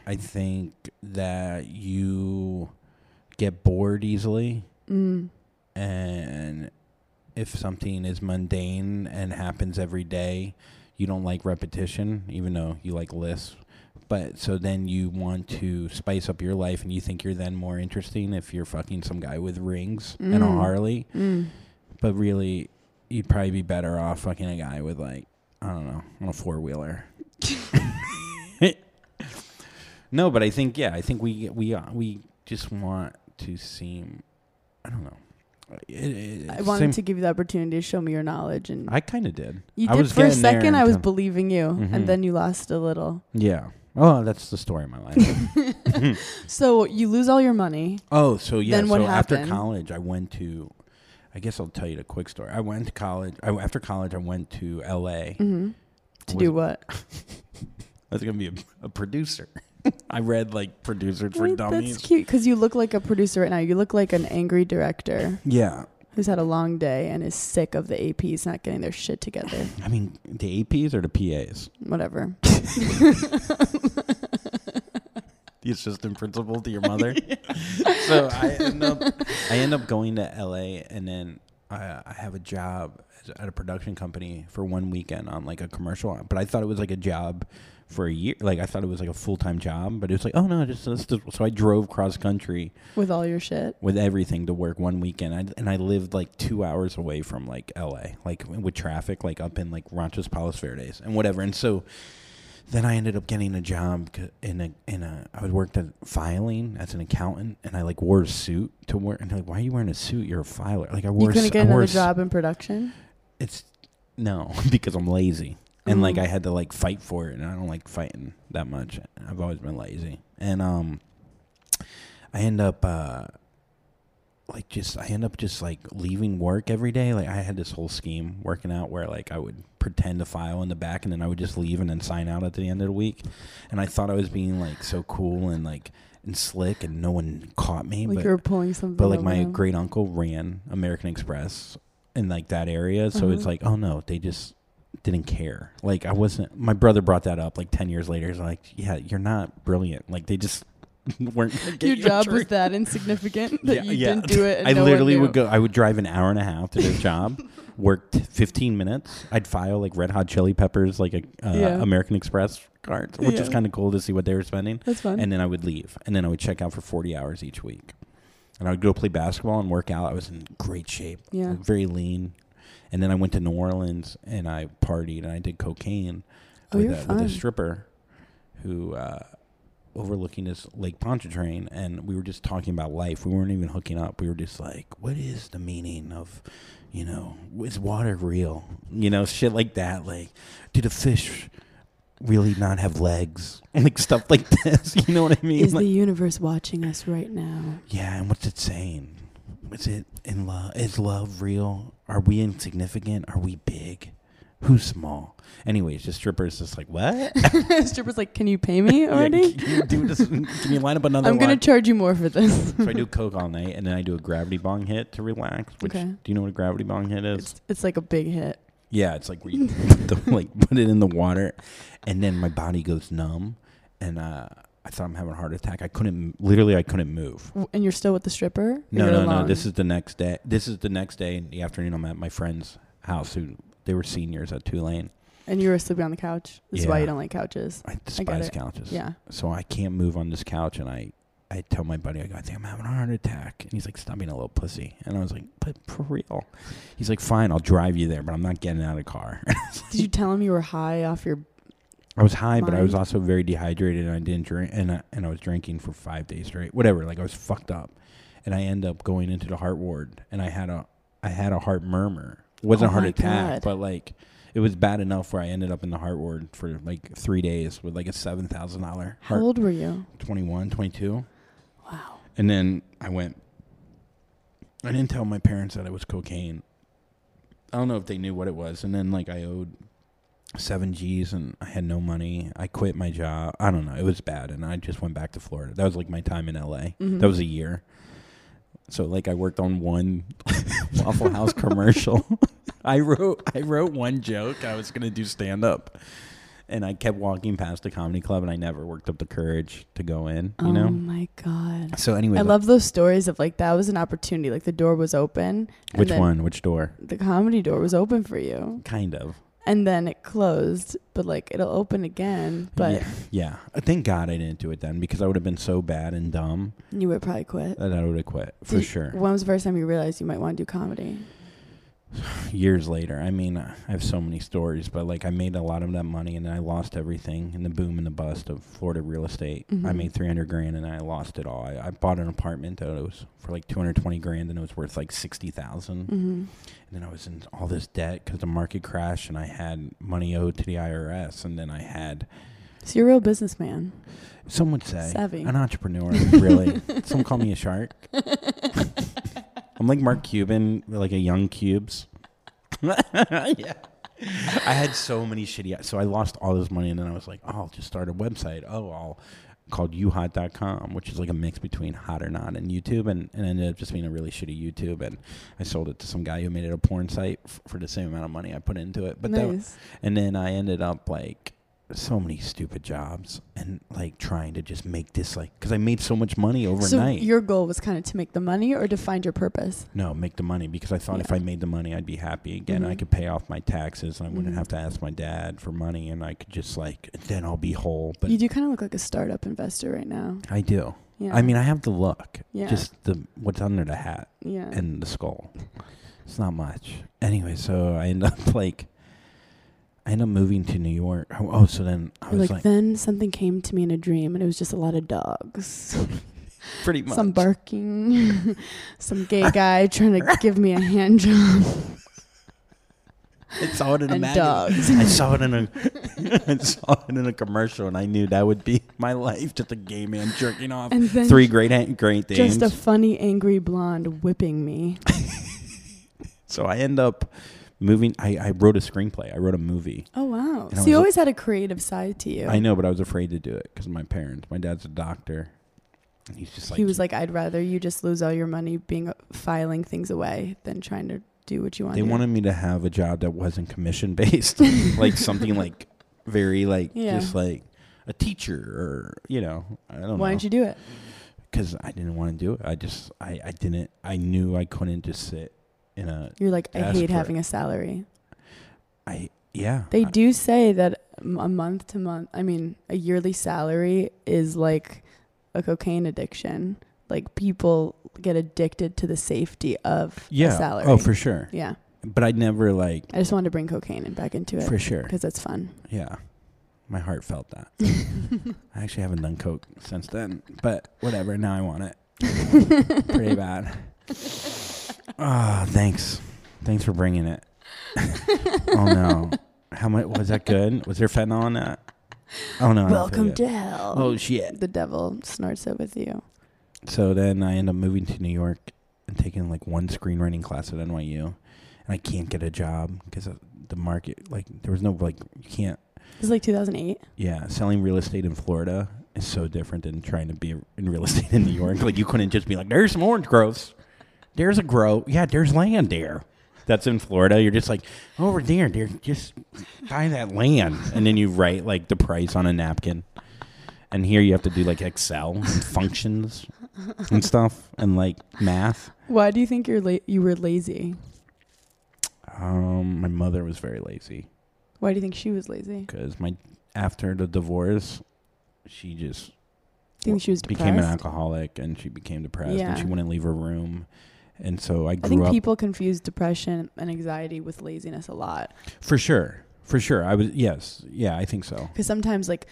I think that you get bored easily, Mm. and if something is mundane and happens every day, you don't like repetition, even though you like lists. But so then you want to spice up your life, and you think you're then more interesting if you're fucking some guy with rings and a Mm. Harley. Mm. But really, you'd probably be better off fucking a guy with like I don't know on a four wheeler. no, but I think yeah, I think we we uh, we just want to seem I don't know. It, it, I wanted to give you the opportunity to show me your knowledge, and I kind of did. you I did for a second. I was believing you, Mhm. and then you lost a little. Yeah. Oh, that's the story of my life. So you lose all your money. oh, so yeah. Then what so after college, I went to. I guess I'll tell you the quick story. I went to college. I, after college, I went to L.A. hmm To Was- do what? I was gonna be a, a producer. I read like producers for Wait, dummies. that's cute because you look like a producer right now. You look like an angry director Yeah, who's had a long day and is sick of the APs not getting their shit together. I mean the APs or the PAs. Whatever. The assistant principal to your mother. so I end up I end up going to LA and then I, I have a job at a production company for one weekend on like a commercial. But I thought it was like a job for a year. Like I thought it was like a full time job, but it was like oh no, just, just, just so I drove cross country With all your shit. with everything to work one weekend. I, and I lived like two hours away from like LA, like with traffic, like up in like Ranchos Palos Verdes and whatever. And so then I ended up getting a job in a in a I was worked at filing as an accountant, and I like wore a suit to work. And they're like, "Why are you wearing a suit? You're a filer." Like I You wore. a couldn't s- get I another a job in production. It's no because I'm lazy. And like Mhm. I had to like fight for it, and I don't like fighting that much. I've always been lazy, and um, I end up uh, like just I end up just like leaving work every day. Like I had this whole scheme working out where like I would pretend to file in the back, and then I would just leave and then sign out at the end of the week. And I thought I was being like so cool and like and slick, and no one caught me. Like but you were pulling something. but like my great uncle ran American Express in like that area, so it's Uh-huh. like, oh no, they just didn't care. Like I wasn't. My brother brought that up like ten years later. He's like, yeah, you're not brilliant. Like they just weren't. Your you job was that insignificant that Yeah, you yeah. didn't do it. And I no literally would go. I would drive an hour and a half to this job. Worked 15 minutes. I'd file like Red Hot Chili Peppers, like a uh, Yeah. American Express cards, which is kind of cool to see what they were spending That's fun. and then I would leave, and then I would check out for forty hours each week, and I would go play basketball and work out. I was in great shape, yeah. very lean, and then I went to New Orleans and I partied and I did cocaine Oh, with, a, with a stripper who uh, overlooking this Lake Pontchartrain, and we were just talking about life. We weren't even hooking up. We were just like, "What is the meaning of?" You know, is water real? You know, shit like that. Like, do the fish really not have legs? Like stuff like this. You know what I mean? Is Like- the universe watching us right now? yeah, and what's it saying? Is it in love? Is love real? Are we insignificant? Are we big? Who's small? Anyways, the strippers just like what? Stripper's like, can you pay me already? Yeah, can you do this? Can you line up another? I'm gonna charge you more for this. so I do coke all night, and then I do a gravity bong hit to relax. Which Okay. do you know what a gravity bong hit is? it's it's like a big hit. yeah, it's like where you put the, like put it in the water, and then my body goes numb, and uh, I thought I'm having a heart attack. I couldn't literally, I couldn't move. And you're still with the stripper? No, no, no. This is the next day. This is the next day in the afternoon. I'm at my friend's house. Who they were seniors at Tulane, And you were sleeping on the couch. This is why Yeah. you don't like couches. I despise it. couches. Yeah. So I can't move on this couch, and I, I tell my buddy, I go, I think I'm having a heart attack, and he's like, stop being a little pussy, and I was like, but for real, he's like, fine, I'll drive you there, but I'm not getting out of the car. Did you tell him you were high off your? I was high, but I was Mind. also very dehydrated, and I didn't drink, and I, and I was drinking for five days straight, whatever. Like I was fucked up, and I end up going into the heart ward, and I had a, I had a heart murmur. It wasn't Oh a heart my attack, God. but like. It was bad enough where I ended up in the heart ward for like three days with like a seven thousand dollar How old were you? 21, 22. Wow. And then I went. I didn't tell my parents that it was cocaine. I don't know if they knew what it was. And then like I owed seven G's and I had no money. I quit my job. I don't know. It was bad, and I just went back to Florida. That was like my time in L.A. Mhm. That was a year. So like I worked on one Waffle House commercial. I wrote I wrote one joke. I was gonna do stand up. And I kept walking past the comedy club and I never worked up the courage to go in, you know? oh know? my god. So anyway, I love those stories of like that was an opportunity. Like the door was open. which one? Which door? The comedy door was open for you, Kind of. And then it closed. But like it'll open again. But yeah, yeah. Uh, Thank God I didn't do it then because I would have been so bad and dumb you would probably quit. that I would have quit for Did- sure. When was the first time you realized you might want to do comedy? Years later, I mean, I have so many stories, but like I made a lot of that money and then I lost everything in the boom and the bust of Florida real estate. I Mhm. made three hundred grand and I lost it all. I, I bought an apartment that was for like two hundred twenty grand and it was worth like sixty thousand. Mm-hmm. And then I was in all this debt because the market crashed and I had money owed to the IRS. And then I had, So you're a real businessman. some would say, Savvy. an entrepreneur, really. Some call me a shark. I'm like Mark Cuban, like a young Cubes. yeah. I had so many shitty. So I lost all this money, and then I was like, "Oh, I'll just start a website. Oh, I'll called youhot.com, which is like a mix between Hot or Not and YouTube, and, and ended up just being a really shitty YouTube. And I sold it to some guy who made it a porn site f- for the same amount of money I put into it. But that, nice. and then I ended up like so many stupid jobs and like trying to just make this like because I made so much money overnight. So your goal was kind of to make the money or to find your purpose. no, make the money because I thought if I made the money, I'd be happy again. I Mhm. could pay off my taxes and I wouldn't Mhm. have to ask my dad for money, and I could just like then I'll be whole. But you do kind of look like a startup investor right now. I do. Yeah. I mean, I have the look. Yeah. Just the what's under the hat yeah. and the skull. It's not much. Anyway, so I end up like. I end up moving to New York. Oh, oh, so then I was like, like, then something came to me in a dream, and it was just a lot of dogs, pretty much. some barking, some gay guy trying to give me a hand job, I saw it in a and magazine. dogs. I saw it in a I saw it in a commercial, and I knew that would be my life. Just a gay man jerking off And then three great great things. just a funny, angry blonde whipping me. so I end up moving. I, I wrote a screenplay. I wrote a movie. Oh wow! And So you always had a creative side to you. I know, but I was afraid to do it because of my parents. My dad's a doctor, and he's just like he was like, "I'd rather you just lose all your money being uh, filing things away than trying to do what you want." They to do. wanted me to have a job that wasn't commission based, like something like very like Yeah. just like a teacher or you know I don't know. Why didn't you do it? because I didn't want to do it. I just I, I didn't I knew I couldn't just sit in a You're like, I hate having a salary. I yeah They I- do say that a month to month, I mean, a yearly salary is like a cocaine addiction. Like people get addicted to the safety of yeah a salary. oh for sure. yeah. But I never like I just wanted to bring cocaine in back into it for sure. because it's fun. Yeah, my heart felt that. I actually haven't done coke since then, but whatever. Now I want it pretty bad. Ah, thanks, thanks for bringing it. oh no, how much was that good? Was there fentanyl on that? Oh no. I don't feel Welcome good. to hell. Oh shit. the devil snorts it with you. So then I end up moving to New York and taking like one screenwriting class at NYU, and I can't get a job because the market like there was no like you can't This is like 2008. yeah selling real estate in Florida is so different than trying to be in real estate in New York. like you couldn't just be like there's some orange groves, there's a grow yeah there's land there. That's in Florida. You're just like over there. There, just buy that land, and then you write like the price on a napkin. And here you have to do like Excel and functions and stuff and like math. Why do you think you're la- you were lazy? Um, my mother was very lazy. Why do you think she was lazy? because my after the divorce, she just think she was depressed? became an alcoholic and she became depressed Yeah. and she wouldn't leave her room. And so I I think up people confuse depression and anxiety with laziness a lot. for sure. For sure. I was yes. Yeah, I think so. Because sometimes, like,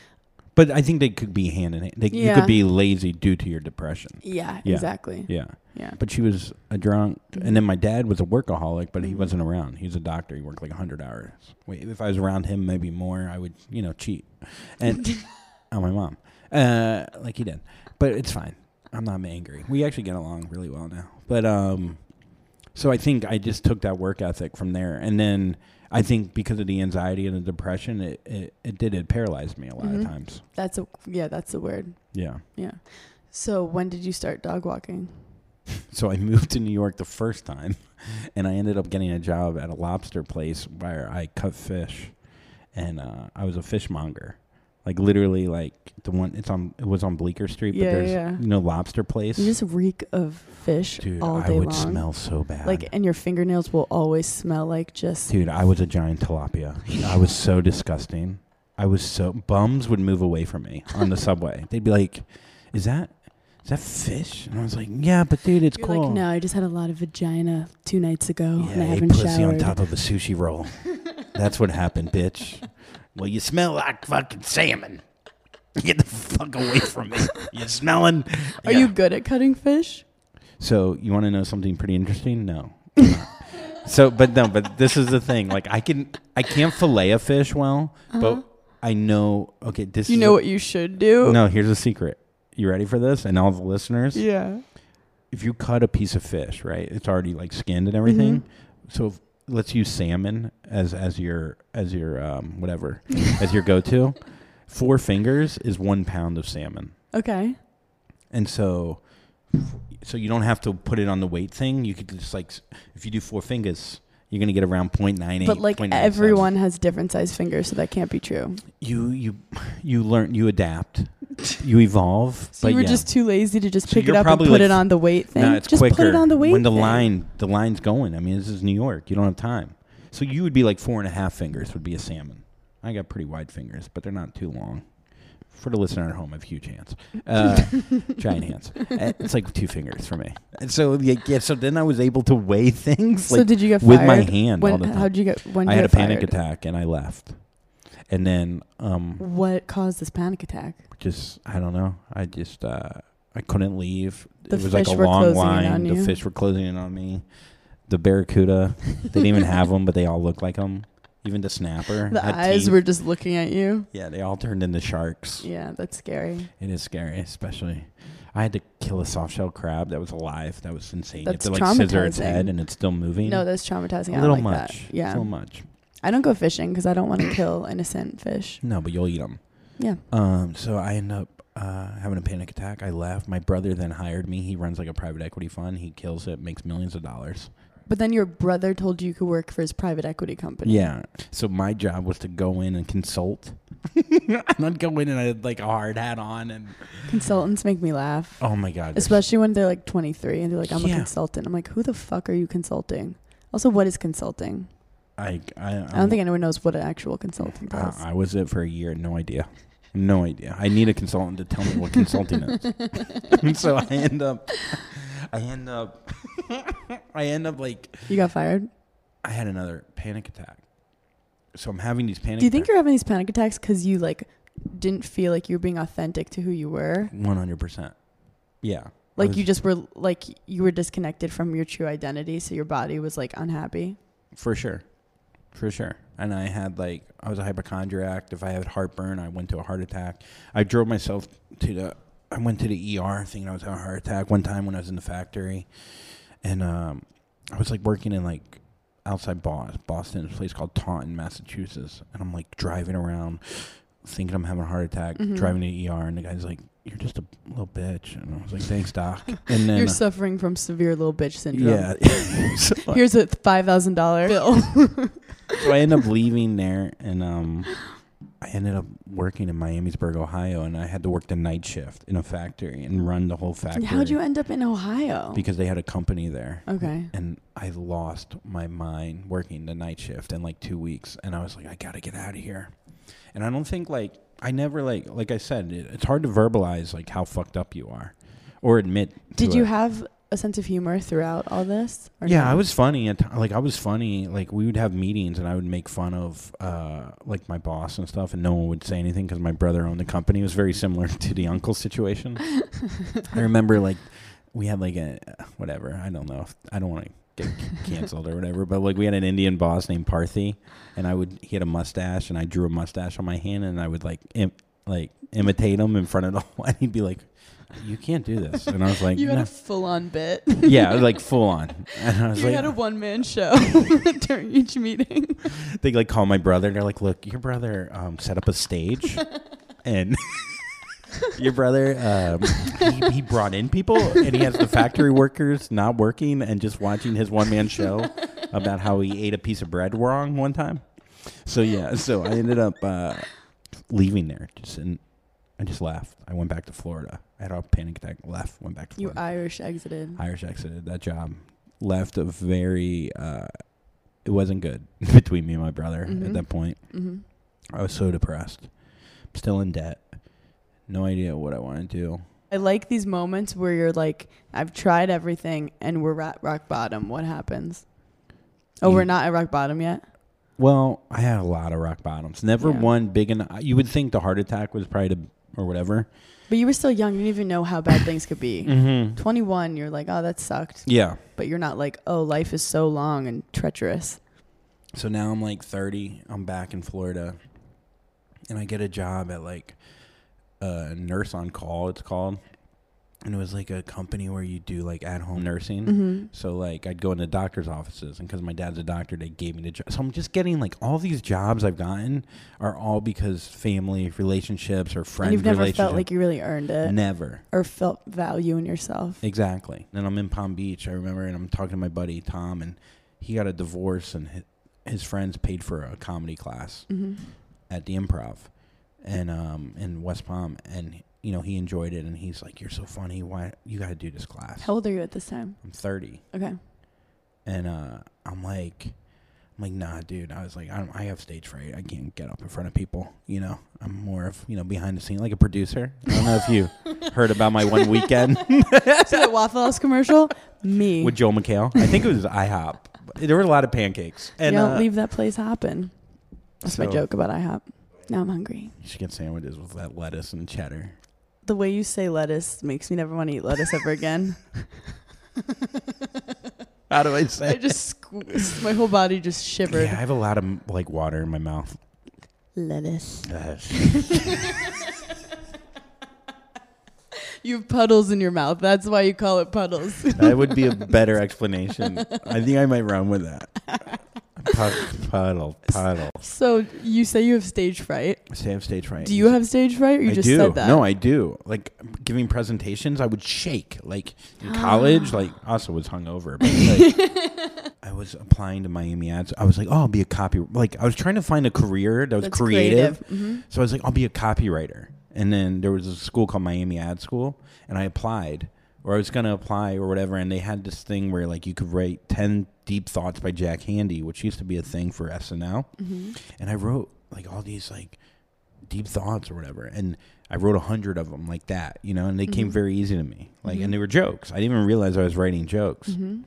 But I think they could be hand in hand. They, You could be lazy due to your depression. yeah, Yeah. exactly. Yeah. Yeah. But she was a drunk. Mhm. And then my dad was a workaholic, but he Mhm. wasn't around. He was a doctor. He worked like 100 hours. Wait, if I was around him, maybe more, I would, you know, cheat. And on my mom, uh, like he did. But it's fine. I'm not angry. We actually get along really well now. But um, so I think I just took that work ethic from there, and then I think because of the anxiety and the depression, it it, it did it paralyzed me a lot Mhm. of times. That's a yeah. That's the word. Yeah. Yeah. So when did you start dog walking? So I moved to New York the first time, and I ended up getting a job at a lobster place where I cut fish, and uh, I was a fishmonger, like literally like the one. It's on. It was on Bleecker Street, Yeah, but there's yeah. you know lobster place. You just reek of fish Dude, all I would long. smell so bad. like, and your fingernails will always smell like just. Dude, I was a giant tilapia. I was so disgusting. I was so bums would move away from me on the subway. They'd be like, "Is that is that fish?" And I was like, "Yeah, but dude, it's You're cool." like, no, I just had a lot of vagina two nights ago, yeah, and I haven't pussy showered. on top of a sushi roll. That's what happened, bitch. Well, you smell like fucking salmon. Get the fuck away from me. You smelling? Are Yeah. you good at cutting fish? So you want to know something pretty interesting? No. so, but no, but this is the thing. Like, I can, I can't fillet a fish well, but I know. Okay, this. Uh-huh. You is know what you should do? No, here's a secret. You ready for this? And all the listeners, Yeah. if you cut a piece of fish, right, it's already like skinned and everything. Mm-hmm. So if, let's use salmon as as your as your um whatever as your go to. Four fingers is one pound of salmon. Okay. And so, so you don't have to put it on the weight thing. You could just like, s- if you do four fingers, you're gonna get around 0.98. But like 0.97. everyone has different size fingers, so that can't be true. you you you learn, you adapt, you evolve. So but you were yeah. just too lazy to just So pick it up and put like it on the weight thing. No, it's just quicker put it on the weight when the thing. line the line's going. I mean, this is New York. You don't have time. So you would be like four and a half fingers would be a salmon. I got pretty wide fingers, but they're not too long. For the listener at home, I have huge hands, uh, giant hands. Uh, It's like two fingers for me. And so yeah, yeah, so then I was able to weigh things So did you get fired with my hand When, all the time. How'd you get? When I had a panic fired? attack and I left. And then um, What caused this panic attack? just I don't know. I just uh, I couldn't leave. The it was like a long line. The fish were closing in on me. The barracuda, they didn't even have them, but they all looked like them. Even the snapper. The eyes teeth. were just looking at you. Yeah, they all turned into sharks. Yeah, that's scary. It is scary, especially. I had to kill a soft shell crab that was alive. That was insane. That's you have to like scissor its head and it's still moving. No, that's traumatizing. A little like much. that. A Yeah, little much. I don't go fishing because I don't want to kill innocent fish. No, but you'll eat them. Yeah. Um, so I end up uh, having a panic attack. I left. My brother then hired me. He runs like a private equity fund. He kills it, makes millions of dollars. But then your brother told you you could work for his private equity company. Yeah. So my job was to go in and consult. and I'd go in and I had like a hard hat on and Consultants make me laugh. oh my god. Especially when they're like 23 and they're like, I'm Yeah. a consultant. I'm like, who the fuck are you consulting? Also, what is consulting? I I, I don't think anyone knows what an actual consultant I, does. I was it for a year. No idea. No idea. I need a consultant to tell me what consulting is. so I end up, I end up, I end up like You got fired? I had another panic attack. So I'm having these panic. Do you think you're having these panic attacks because you like didn't feel like you were being authentic to who you were? One hundred percent. Yeah. Like was- you just were like you were disconnected from your true identity, so your body was like unhappy. For sure. For sure. And I had like I was a hypochondriac. If I had heartburn, I went to a heart attack. I drove myself to the I went to the ER thinking I was having a heart attack one time when I was in the factory. And um I was like working in like outside Boston, Boston, a place called Taunton, Massachusetts. And I'm like driving around thinking I'm having a heart attack, Mhm. driving to the ER and the guy's like, You're just a little bitch and I was like, Thanks, Doc. And then You're uh, suffering from severe little bitch syndrome. yeah. so, Here's a five thousand dollar bill. so I end up leaving there, and um, I ended up working in Miamisburg, Ohio, and I had to work the night shift in a factory and run the whole factory. How'd you end up in Ohio? Because they had a company there. okay. And I lost my mind working the night shift in like two weeks, and I was like, I gotta get out of here. And I don't think like I never like like I said, it, it's hard to verbalize like how fucked up you are, or admit. Did you it. have a sense of humor throughout all this? Yeah, no? I was funny. At, t- like I was funny. Like we would have meetings, and I would make fun of uh, like my boss and stuff, and no one would say anything because my brother owned the company. It was very similar to the uncle situation. I remember like we had like a whatever. I don't know. If, I don't want to get canceled or whatever, but like we had an Indian boss named Parthi, and I would he had a mustache, and I drew a mustache on my hand, and I would like Im- like imitate him in front of the whole, and he'd be like. You can't do this, and I was like, you had "No." a full-on bit. "Yeah, like full on." And I was you like, had a one-man show during each meeting. they like call my brother and they're like, "Look, your brother um, set up a stage, and your brother um, he, he brought in people, and he has the factory workers not working and just watching his one man show about how he ate a piece of bread wrong one time." So yeah, so I ended up uh, leaving there. Just and I just left. I went back to Florida. I had a panic attack. Left. Went back to You Irish exited. Irish exited that job. Left a very. Uh, it wasn't good between me and my brother Mhm. at that point. hmm I was so depressed. Still in debt. No idea what I want to do. I like these moments where you're like, I've tried everything and we're at rock bottom. What happens? Oh, You- we're not at rock bottom yet. Well, I had a lot of rock bottoms. Never Yeah. one big enough. You would think the heart attack was probably the, or whatever. But you were still young. You didn't even know how bad things could be. Mm-hmm. 21, you're like, oh, that sucked. Yeah. But you're not like, oh, life is so long and treacherous. So now I'm like 30. I'm back in Florida, and I get a job at like a nurse on call. It's called, and it was like a company where you do like at home nursing. Mm-hmm. So like I'd go into doctors' offices, and because my dad's a doctor, they gave me the job. So I'm just getting like all these jobs I've gotten are all because family relationships or friends. And you've never felt like you really earned it never or felt value in yourself. exactly. Then I'm in Palm Beach. I remember, and I'm talking to my buddy Tom, and he got a divorce, and his, his friends paid for a comedy class Mm-hmm. at the Improv, and um in West Palm, and you know he enjoyed it, and he's like, "You're so funny. Why you got to do this class?" How old are you at this time? I'm 30. Okay. And uh, I'm like, I'm like, nah, dude. I was like, I, don't, I have stage fright. I can't get up in front of people. You know, I'm more of you know behind the scene, like a producer. I don't know if you heard about my one weekend so that Waffle House commercial? Me. with Joel McHale. I think it was IHOP. There were a lot of pancakes. And you don't uh, leave that place hopping. That's my joke about IHOP. Now I'm hungry. You should get sandwiches with that lettuce and cheddar. The way you say lettuce makes me never want to eat lettuce ever again. How do I say? I just squ- my whole body just shivered. Yeah, I have a lot of like water in my mouth. Lettuce. Uh, You have puddles in your mouth. That's why you call it puddles. that would be a better explanation. I think I might run with that. Pu- Puddle, puddle. so you say you have stage fright. Say I have stage fright. Do you have stage fright? Or you I just do. said that. No, I do. Like giving presentations, I would shake. Like in college, like also was hungover. But like, I was applying to Miami ads. I was like, oh, I'll be a copy. Like I was trying to find a career that was That's creative. hmm So I was like, I'll be a copywriter. And then there was a school called Miami Ad School, and I applied, or I was gonna apply or whatever. And they had this thing where like you could write ten deep thoughts by Jack Handey, which used to be a thing for SNL hmm and I wrote like all these like deep thoughts or whatever, and I wrote a hundred of them like that, you know, and they came Mhm. very easy to me, like, Mhm. and they were jokes. I didn't even realize I was writing jokes, hmm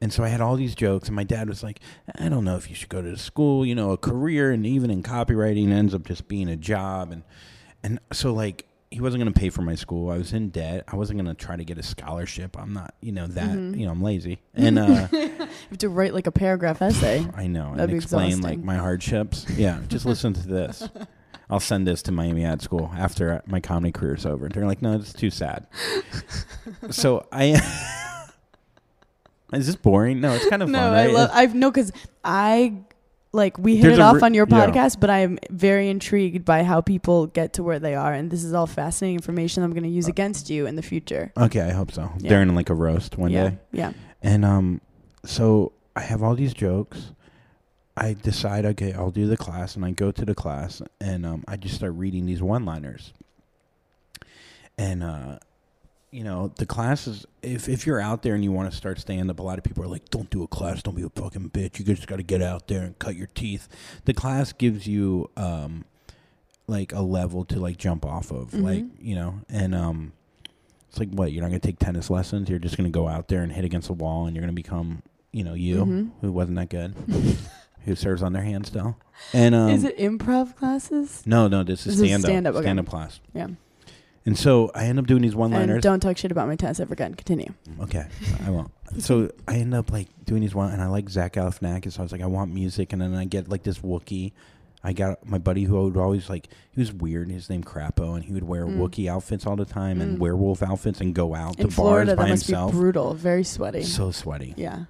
and so I had all these jokes, and my dad was like, "I don't know if you should go to school, you know, a career, and even in copywriting ends up just being a job, and and so like." He wasn't going to pay for my school. I was in debt. I wasn't going to try to get a scholarship. I'm not, you know, that, Mhm. you know, I'm lazy. And uh, You have to write like a paragraph essay. I know, That'd be explain like my hardships. Yeah, just listen to this. I'll send this to Miami Ad School after my comedy career's over. And they're like, no, it's too sad. so I. Is this boring? No, it's kind of no, fun. I right? love. I've no because I like we hit There's it off re- on your yeah. podcast, but I am very intrigued by how people get to where they are, and this is all fascinating information I'm going to Uh, use against you in the future. okay, I hope so. Yeah. During like a roast one yeah, day. yeah. And um, so I have all these jokes. I decide, okay, I'll do the class, and I go to the class, and um, I just start reading these one-liners. And uh, you know, the classes. If if you're out there and you want to start stand up, a lot of people are like, "Don't do a class. Don't be a fucking bitch. You just got to get out there and cut your teeth." The class gives you um, like a level to like jump off of, Mhm. like you know, and um, it's like what you're not gonna take tennis lessons. You're just gonna go out there and hit against the wall, and you're gonna become, you know, you Mhm. who wasn't that good, who serves on their hand still. And um, Is it improv classes? no, no, this is stand up, stand up class. Yeah. And so I end up doing these one liners. don't talk shit about my tennis ever again. Continue. Okay, I won't. So I end up like doing these one, and I like Zach Galifianakis. So I was like, I want music, and then I get like this Wookiee. I got my buddy who would always like. He was weird. His name Crapo, and he would wear Mm. Wookiee outfits all the time and Mm. werewolf outfits and go out In to Florida, bars by himself. be brutal. Very sweaty. So sweaty. yeah.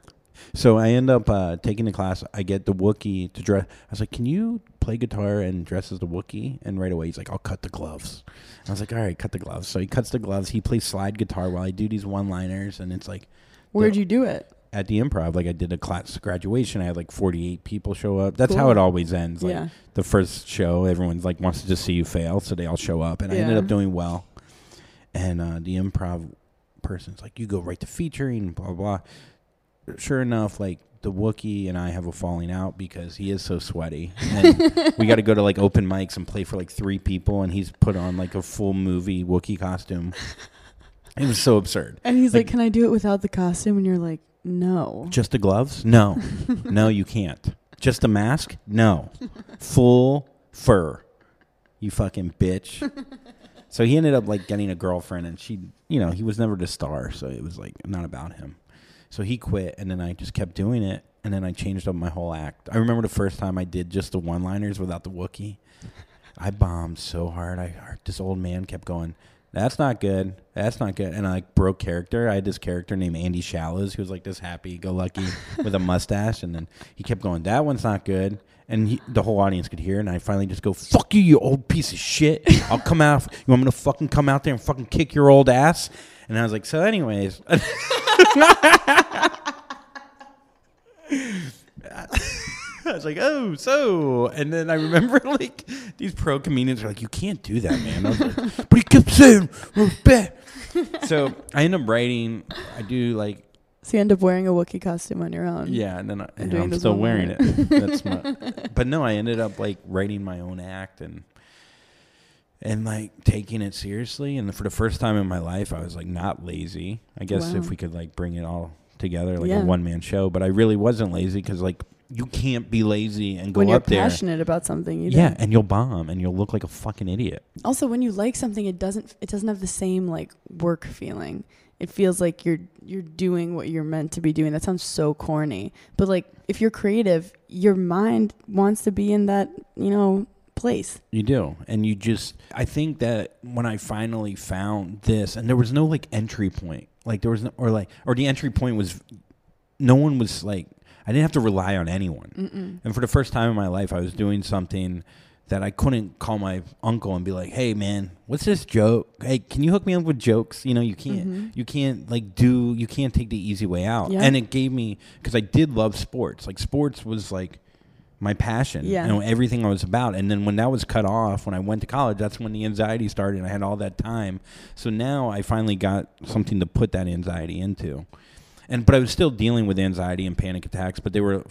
So I end up uh, taking the class. I get the Wookiee to dress. I was like, "Can you play guitar and dress as the Wookiee?" And right away he's like, "I'll cut the gloves." I was like, "All right, cut the gloves." So he cuts the gloves. He plays slide guitar while I do these one-liners, and it's like Where'd The- you do it? at the improv. Like I did a class graduation. I had like 48 people show up. That's how it always ends. Like yeah. the first show, everyone's like wants to just see you fail, so they all show up, and I ended up doing well. And uh, the improv person's like, "You go right to featuring, blah blah." Sure enough, like the Wookiee and I have a falling out because he is so sweaty, and we got to go to like open mics and play for like three people, and he's put on like a full movie Wookiee costume. It was so absurd. And he's like, Like- "Can I do it without the costume?" And you're like, "No." Just the gloves? No. no, you can't. Just a mask? No. Full fur. You fucking bitch. so he ended up like getting a girlfriend and she, you know, he was never the star, so it was like not about him. So he quit and then I just kept doing it and then I changed up my whole act. I remember the first time I did just the one-liners without the Wookiee. I bombed so hard. I this old man kept going, "That's not good. That's not good." And I like broke character. I had this character named Andy Shallows who was like this happy-go-lucky with a mustache, and then he kept going, "That one's not good." And he, the whole audience could hear, and I finally just go, "Fuck you, you old piece of shit! I'll come out. You want me to fucking come out there and fucking kick your old ass?" And I was like, "So, anyways." I was like, oh, so. And then I remember like these pro comedians are like, you can't do that, man. I was like, but he kept saying, "Oh, bet." so I end up writing. I do like, So you end up wearing a Wookiee costume on your own. yeah, and then I, and I'm still wearing it. That's my. But no, I ended up like writing my own act and and like taking it seriously. And for the first time in my life, I was like not lazy. I guess Wow. if we could like bring it all together like Yeah. a one man show, but I really wasn't lazy because like you can't be lazy and go when you're up there. passionate about something, you Yeah, don't. and you'll bomb and you'll look like a fucking idiot. Also, when you like something, it doesn't it doesn't have the same like work feeling. It feels like you're you're doing what you're meant to be doing. That sounds so corny, but like if you're creative, your mind wants to be in that you know place. You do. And you just I think that when I finally found this and there was no like entry point. Like there was no or like or the entry point was no one was like I didn't have to rely on anyone. Mm-mm. And for the first time in my life I was doing something that I couldn't call my uncle and be like, "Hey man, what's this joke? Hey, can you hook me up with jokes?" You know, you can't Mhm. you can't like do you can't take the easy way out Yeah. and it gave me because i did love sports like sports was like my passion Yeah. you know everything i was about. And then when that was cut off when i went to college that's when the anxiety started and i had all that time. So now i finally got something to put that anxiety into. And but i was still dealing with anxiety and panic attacks but they were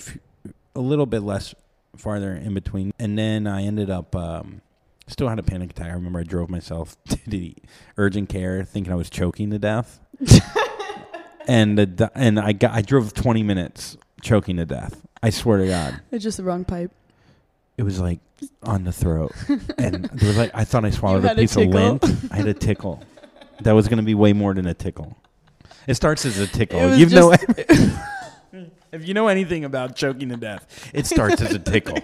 a little bit less farther in between. And then i ended up um, still had a panic attack. I remember i drove myself to the urgent care thinking i was choking to death. And the and I got I drove 20 minutes choking to death. I swear to God, It's just the wrong pipe. it was like on the throat, and there was like I thought I swallowed a had a piece of lint. I had a tickle. That was gonna be way more than a tickle. It starts as a tickle. You know, if you know anything about choking to death, it starts as a tickle.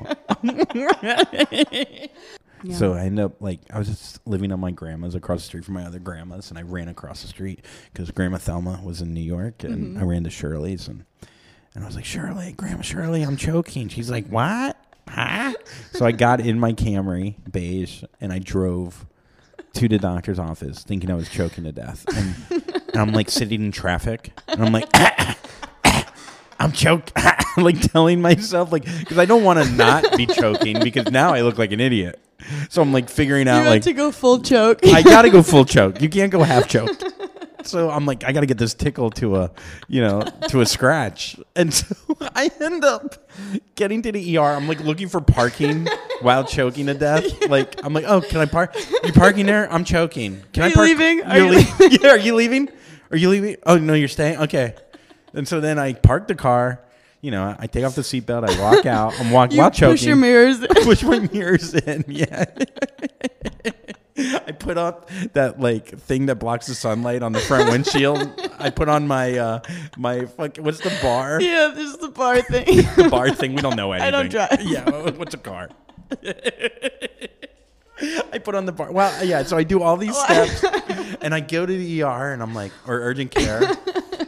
Yeah. So I ended up like I was just living on my grandma's across the street from my other grandma's, and I ran across the street because Grandma Thelma was in New York, and Mhm. I ran to Shirley's, and and I was like, Shirley, Grandma Shirley, I'm choking. She's like, what? Huh? So I got in my Camry beige, and I drove to the doctor's office, thinking I was choking to death, and, and I'm like sitting in traffic, and I'm like. I'm I'm choke, like telling myself, like, because I don't want to not be choking because now I look like an idiot. So I'm like figuring You out, had like, to go full choke. I gotta go full choke. You can't go half choked. So I'm like, I gotta get this tickle to a, you know, to a scratch. And so I end up getting to the ER. I'm like looking for parking while choking to death. Like I'm like, oh, can I park? You parking there? I'm choking. Can Are I park? leaving? Are you lea- yeah, are you leaving? Are you leaving? Oh no, you're staying. Okay. And so then I park the car. You know, I take off the seatbelt. I walk out. I'm walking while push your mirrors. push my mirrors in. Yeah. I put up that like thing that blocks the sunlight on the front windshield. I put on my uh my fuck what's the bar? yeah, this is the bar thing. The bar thing. We don't know anything. I don't drive. Yeah, what's a car? I put on the bar. Well, yeah. So I do all these steps, and I go to the ER, and I'm like, or urgent care,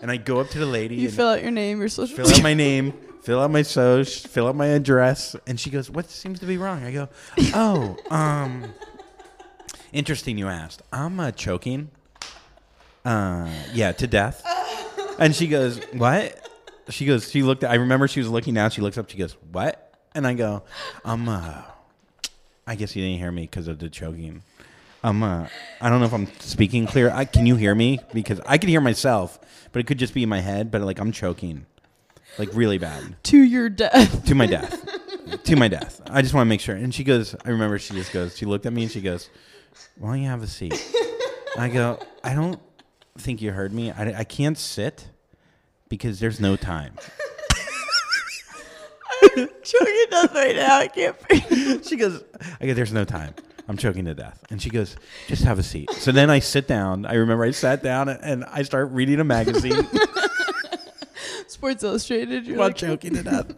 and I go up to the lady. you fill out your name, your social. fill out my name, fill out my soc, fill out my address, and she goes, "What seems to be wrong?" I go, "Oh, um, interesting. You asked. I'm uh, choking. Uh, yeah, to death." And she goes, "What?" She goes. She looked. I remember she was looking down. She looks up. She goes, "What?" And I go, "Um, uh, I guess you didn't hear me because of the choking." Um, uh, I don't know if I'm speaking clear. I, can you hear me? Because I can hear myself, but it could just be in my head. But like I'm choking, like really bad to your death. to my death, to my death. I just want to make sure. And she goes, I remember she just goes, she looked at me and she goes, "Why don't you have a seat?" I go, I don't think you heard me. I, I can't sit because there's no time. I'm choking to death right now. I can't. breathe. She goes, I go, there's no time. I'm choking to death. And she goes, just have a seat. So then I sit down. I remember I sat down and, and I start reading a magazine. Sports Illustrated. You're while like, choking to death.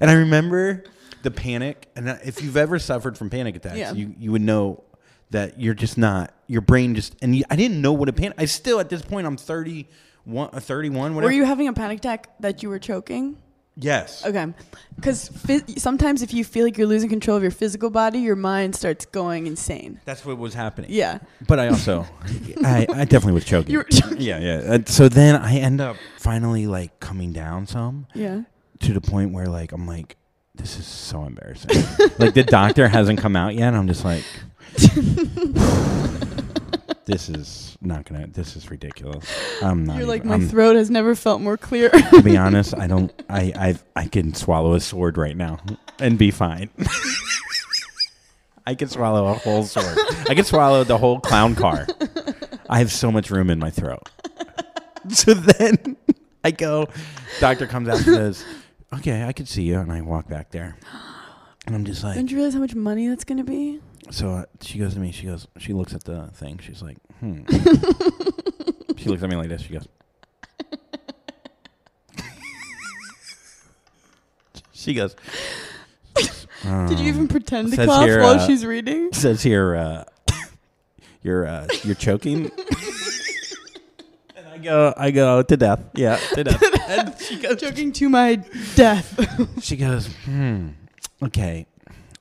and I remember the panic. And if you've ever suffered from panic attacks, Yeah. you, you would know that you're just not, your brain just, and you, I didn't know what a panic, I still, at this point, I'm 31, uh, 31 whatever. Were you having a panic attack that you were choking? Yes. Okay, because phys- sometimes if you feel like you're losing control of your physical body, your mind starts going insane. That's what was happening. Yeah. But I also, I, I definitely was choking. You were choking. Yeah, yeah. Uh, so then I end up finally like coming down some Yeah. to the point where like I'm like, this is so embarrassing. like the doctor hasn't come out yet. And I'm just like, this is not gonna. This is ridiculous. I'm not. You're like, even- my I'm- throat has never felt more clear. to be honest, I don't. I I I can swallow a sword right now and be fine. I can swallow a whole sword. I can swallow the whole clown car. I have so much room in my throat. So then I go. Doctor comes out and says, "Okay, I could see you," and I walk back there, and I'm just like, Don't you realize how much money that's gonna be? so uh, she goes to me. She goes. She looks at the thing. She's like, hmm. she looks at me like this. She goes. she goes. Did you even pretend to says cough here, while uh, she's reading? says here uh, you're uh, you're choking go i go to death. Yeah to death. And she goes Choking to my death. she goes hmm okay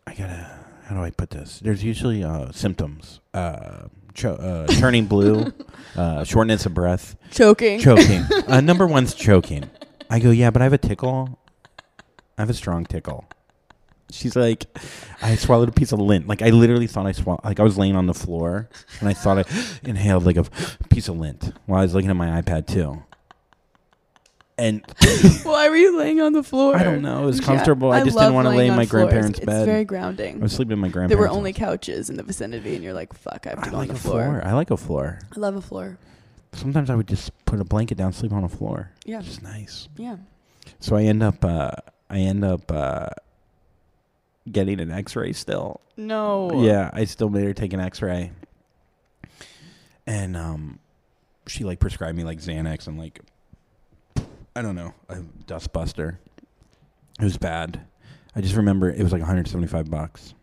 i gotta how do i put this? There's usually uh, symptoms uh, cho- uh, turning blue uh, shortness of breath. Choking. choking. Uh, number one's choking. I go yeah but i have a tickle. I have a strong tickle She's like, I swallowed a piece of lint. Like I literally thought I swallowed. Like I was laying on the floor and I thought I inhaled like a piece of lint while I was looking at my iPad too. And Why were you laying on the floor? I don't know. It was Yeah, comfortable. I just didn't want to lay in my floors. grandparents' It's bed. very grounding. I was sleeping in my grandparents. There were only house. couches in the vicinity, and you're like, "Fuck, I have to I go like on the floor." floor. I like a floor. I love a floor. Sometimes I would just put a blanket down, sleep on a floor. Yeah, It's nice. yeah. So I end up. Uh, I end up uh, getting an X-ray still. No. Yeah, I still made her take an X-ray, and um, she like prescribed me like Xanax and like I don't know a dust buster. It was bad. I just remember it was like 175 bucks,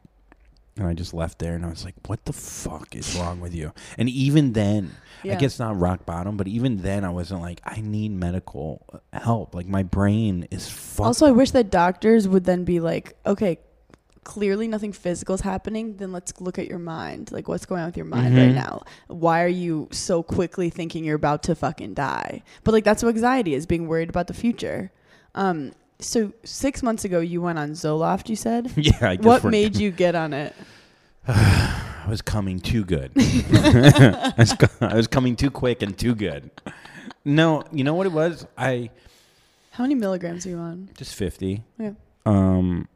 and I just left there and I was like, "What the fuck is wrong with you?" And even then, Yeah. I guess not rock bottom, but even then, I wasn't like, "I need medical help." Like my brain is fucked. Also, I wish that doctors would then be like, "Okay, clearly nothing physical is happening. Then let's look at your mind. Like, what's going on with your mind right Mhm. now? Why are you so quickly thinking you're about to fucking die? But like, that's what anxiety is: being worried about the future." Um, so six months ago, you went on Zoloft. You said. yeah. I just What made you get on it? I was coming too good. I, was, co- I was coming too quick and too good. No, you know what it was? I How many milligrams are you on? just fifty. Yeah. Um,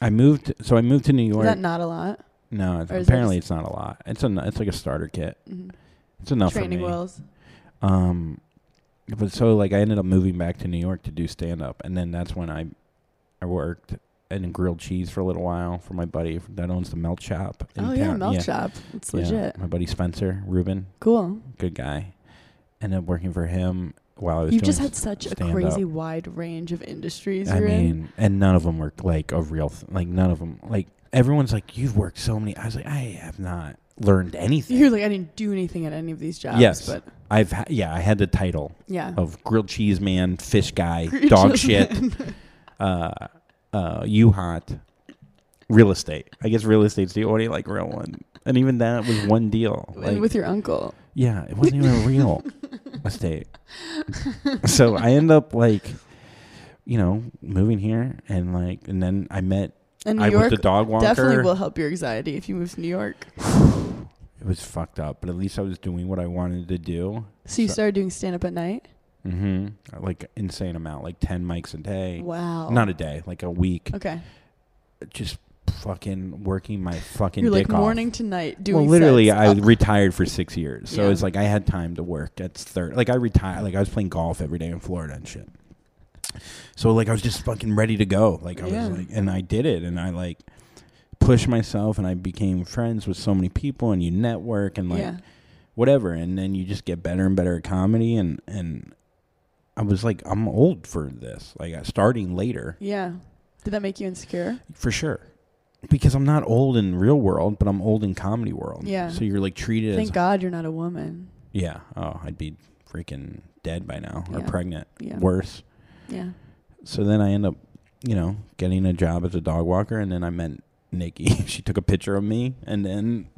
I moved. So I moved to New Is York. that not a lot? no, it's, is apparently it's not a lot. It's a. It's like a starter kit. Mhm. It's enough Training for me. wheels. Um, but so like I ended up moving back to New York to do stand up, and then that's when I, I worked and grilled cheese for a little while for my buddy that owns the melt shop. Oh yeah, town. Melt Shop. It's Yeah, legit. My buddy Spencer Rubin, Cool. good guy. Ended up working for him while I was. You've just had such a crazy wide range of industries I you're in. mean, and none of them were like a real. Th- like none of them. Like everyone's like, you've worked so many. I was like, I have not learned anything. You're like, I didn't do anything at any of these jobs. Yes. but I've ha- yeah, I had the title yeah. of grilled cheese man, fish guy, dog shit, uh, uh, U hot, real estate. I guess real estate's the only like real one, and even that was one deal. Like, and with your uncle. Yeah, it wasn't even a real estate. so I end up like, you know, moving here, and like, and then I met. And New I York was the dog walker. definitely will help your anxiety if you move to New York. It was fucked up, but at least I was doing what I wanted to do. So you So- started doing stand up at night? Mm hmm Like insane amount, like ten mics a day. Wow. Not a day, like a week. Okay. Just fucking working my fucking You're like dick off. morning to night doing well, literally, sets. I Oh. retired for six years, so Yeah. it's like I had time to work. At third, like I retired, like I was playing golf every day in Florida and shit. So like I was just fucking ready to go. Like I Yeah. was like, and I did it, and I like pushed myself, and I became friends with so many people, and you network and like yeah. whatever, and then you just get better and better at comedy, and and I was like, I'm old for this, like starting later Yeah. Did that make you insecure? for sure. Because I'm not old in real world, but I'm old in comedy world. Yeah. So you're like treated Thank as God you're not a woman. Yeah. Oh, I'd be freaking dead by now or Yeah. pregnant. Yeah. Worse. Yeah. So then I end up, you know, getting a job as a dog walker and then I met Nikki. she took a picture of me and then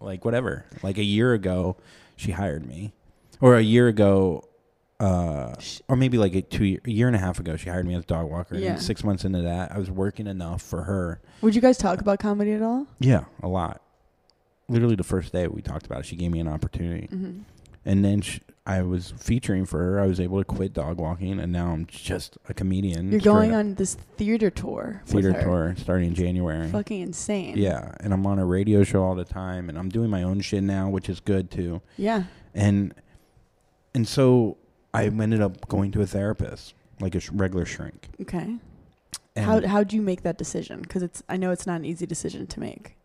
like whatever. Like a year ago she hired me. Or a year ago uh, or maybe like a two year, a year and a half ago, she hired me as a dog walker. Yeah. And six months into that, I was working enough for her. Would you guys talk about comedy at all? Yeah, a lot. Literally the first day we talked about it, she gave me an opportunity. Mm-hmm. and then sh I was featuring for her. I was able to quit dog walking, and now I'm just a comedian. You're going up. on this theater tour. theater tour starting in January. Fucking insane. Yeah, and I'm on a radio show all the time, and I'm doing my own shit now, which is good too. Yeah. And and so I ended up going to a therapist, like a sh- regular shrink. Okay. And How how'd you make that decision? Because it's I know it's not an easy decision to make.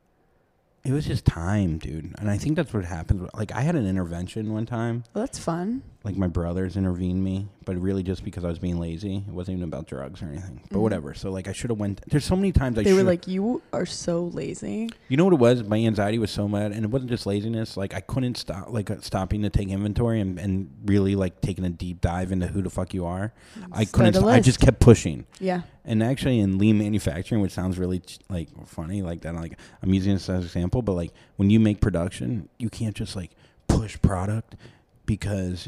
it was just time, dude. And I think that's what happens. Like I had an intervention one time. Well, that's fun. like my brothers intervened me, but really just because I was being lazy. It wasn't even about drugs or anything. But Mhm. whatever. So like I should have went. There's so many times I they were like, "You are so lazy." you know what it was? My anxiety was so mad, and it wasn't just laziness. Like I couldn't stop, like uh, stopping to take inventory and, and really like taking a deep dive into who the fuck you are. I couldn't. st- I just kept pushing. Yeah. And actually, in lean manufacturing, which sounds really like funny, like that, like I'm using this as an example, but like when you make production, you can't just like push product because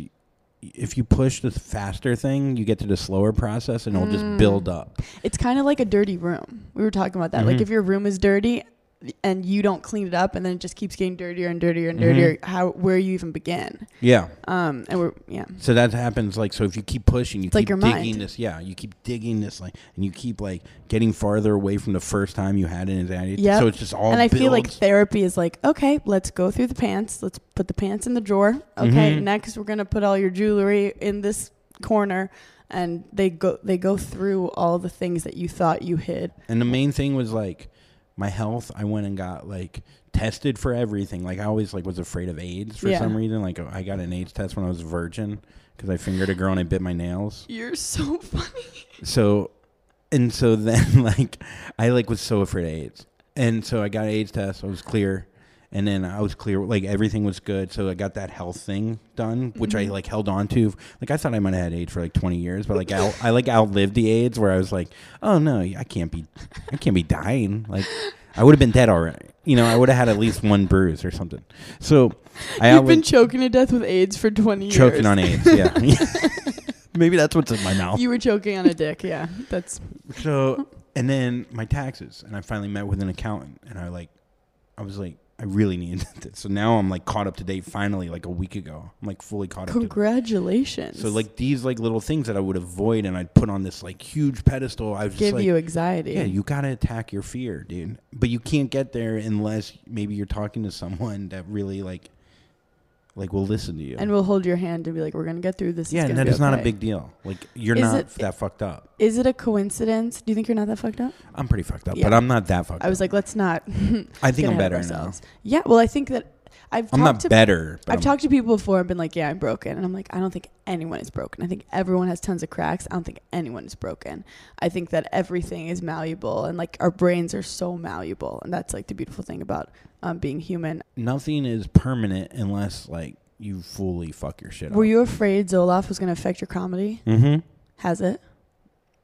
if you push the faster thing, you get to the slower process and it'll just Mm. build up. It's kind of like a dirty room. We were talking about that. Like Mhm. if your room is dirty and you don't clean it up and then it just keeps getting dirtier and dirtier and Mhm. dirtier, how where you even begin? Yeah. Um and we're yeah. So that happens like so if you keep pushing, you It's like keep your digging mind. this. Yeah, you keep digging this like, and you keep like getting farther away from the first time you had an anxiety. Yep. So it's just all. and I feel like therapy is like, okay, let's go through the pants. Let's put the pants in the drawer. Okay, Mhm. next we're gonna put all your jewelry in this corner, and they go they go through all the things that you thought you hid. And the main thing was like my health. I went and got like tested for everything. Like I always like was afraid of AIDS for Yeah. some reason. Like I got an AIDS test when I was a virgin because I fingered a girl and I bit my nails. You're so funny. So and so then like I like was so afraid of AIDS. And so I got an AIDS test. I was clear. And then I was clear, like everything was good. So I got that health thing done, which I Mhm. like held on to. Like I thought I might have had AIDS for like 20 years, but like I, I like outlived the AIDS where I was like, oh no, I can't be, I can't be dying. Like I would have been dead already. You know, I would have had at least one bruise or something. So I You've outlived been choking to death with AIDS for 20 years. choking on AIDS. Yeah. Maybe that's what's in my mouth. You were choking on a dick. Yeah, that's So, and then my taxes, and I finally met with an accountant, and I like, I was like, I really needed this. So now I'm like caught up to date. Finally, like a week ago, I'm like fully caught up. to congratulations. So like these like little things that I would avoid, and I'd put on this like huge pedestal. I was just give like, you anxiety. yeah, you gotta attack your fear, dude. But you can't get there unless maybe you're talking to someone that really like, like we'll listen to you. and we'll hold your hand and be like, "We're gonna get through this." yeah, and that not a big deal. Like you're Is not it- that fucked up. Is it a coincidence? Do you think you're not that fucked up? I'm pretty fucked up, Yeah. but I'm not that fucked up. I was up. like, let's not. I think I'm better now. Yeah, well, I think that I've I'm talked not to better. I've I'm- talked to people before and been like, yeah, I'm broken. And I'm like, I don't think anyone is broken. I think everyone has tons of cracks. I don't think anyone is broken. I think that everything is malleable and like our brains are so malleable. And that's like the beautiful thing about um, being human. nothing is permanent unless like you fully fuck your shit Were up. you afraid Zoloft was going to affect your comedy? Mm-hmm. Has it?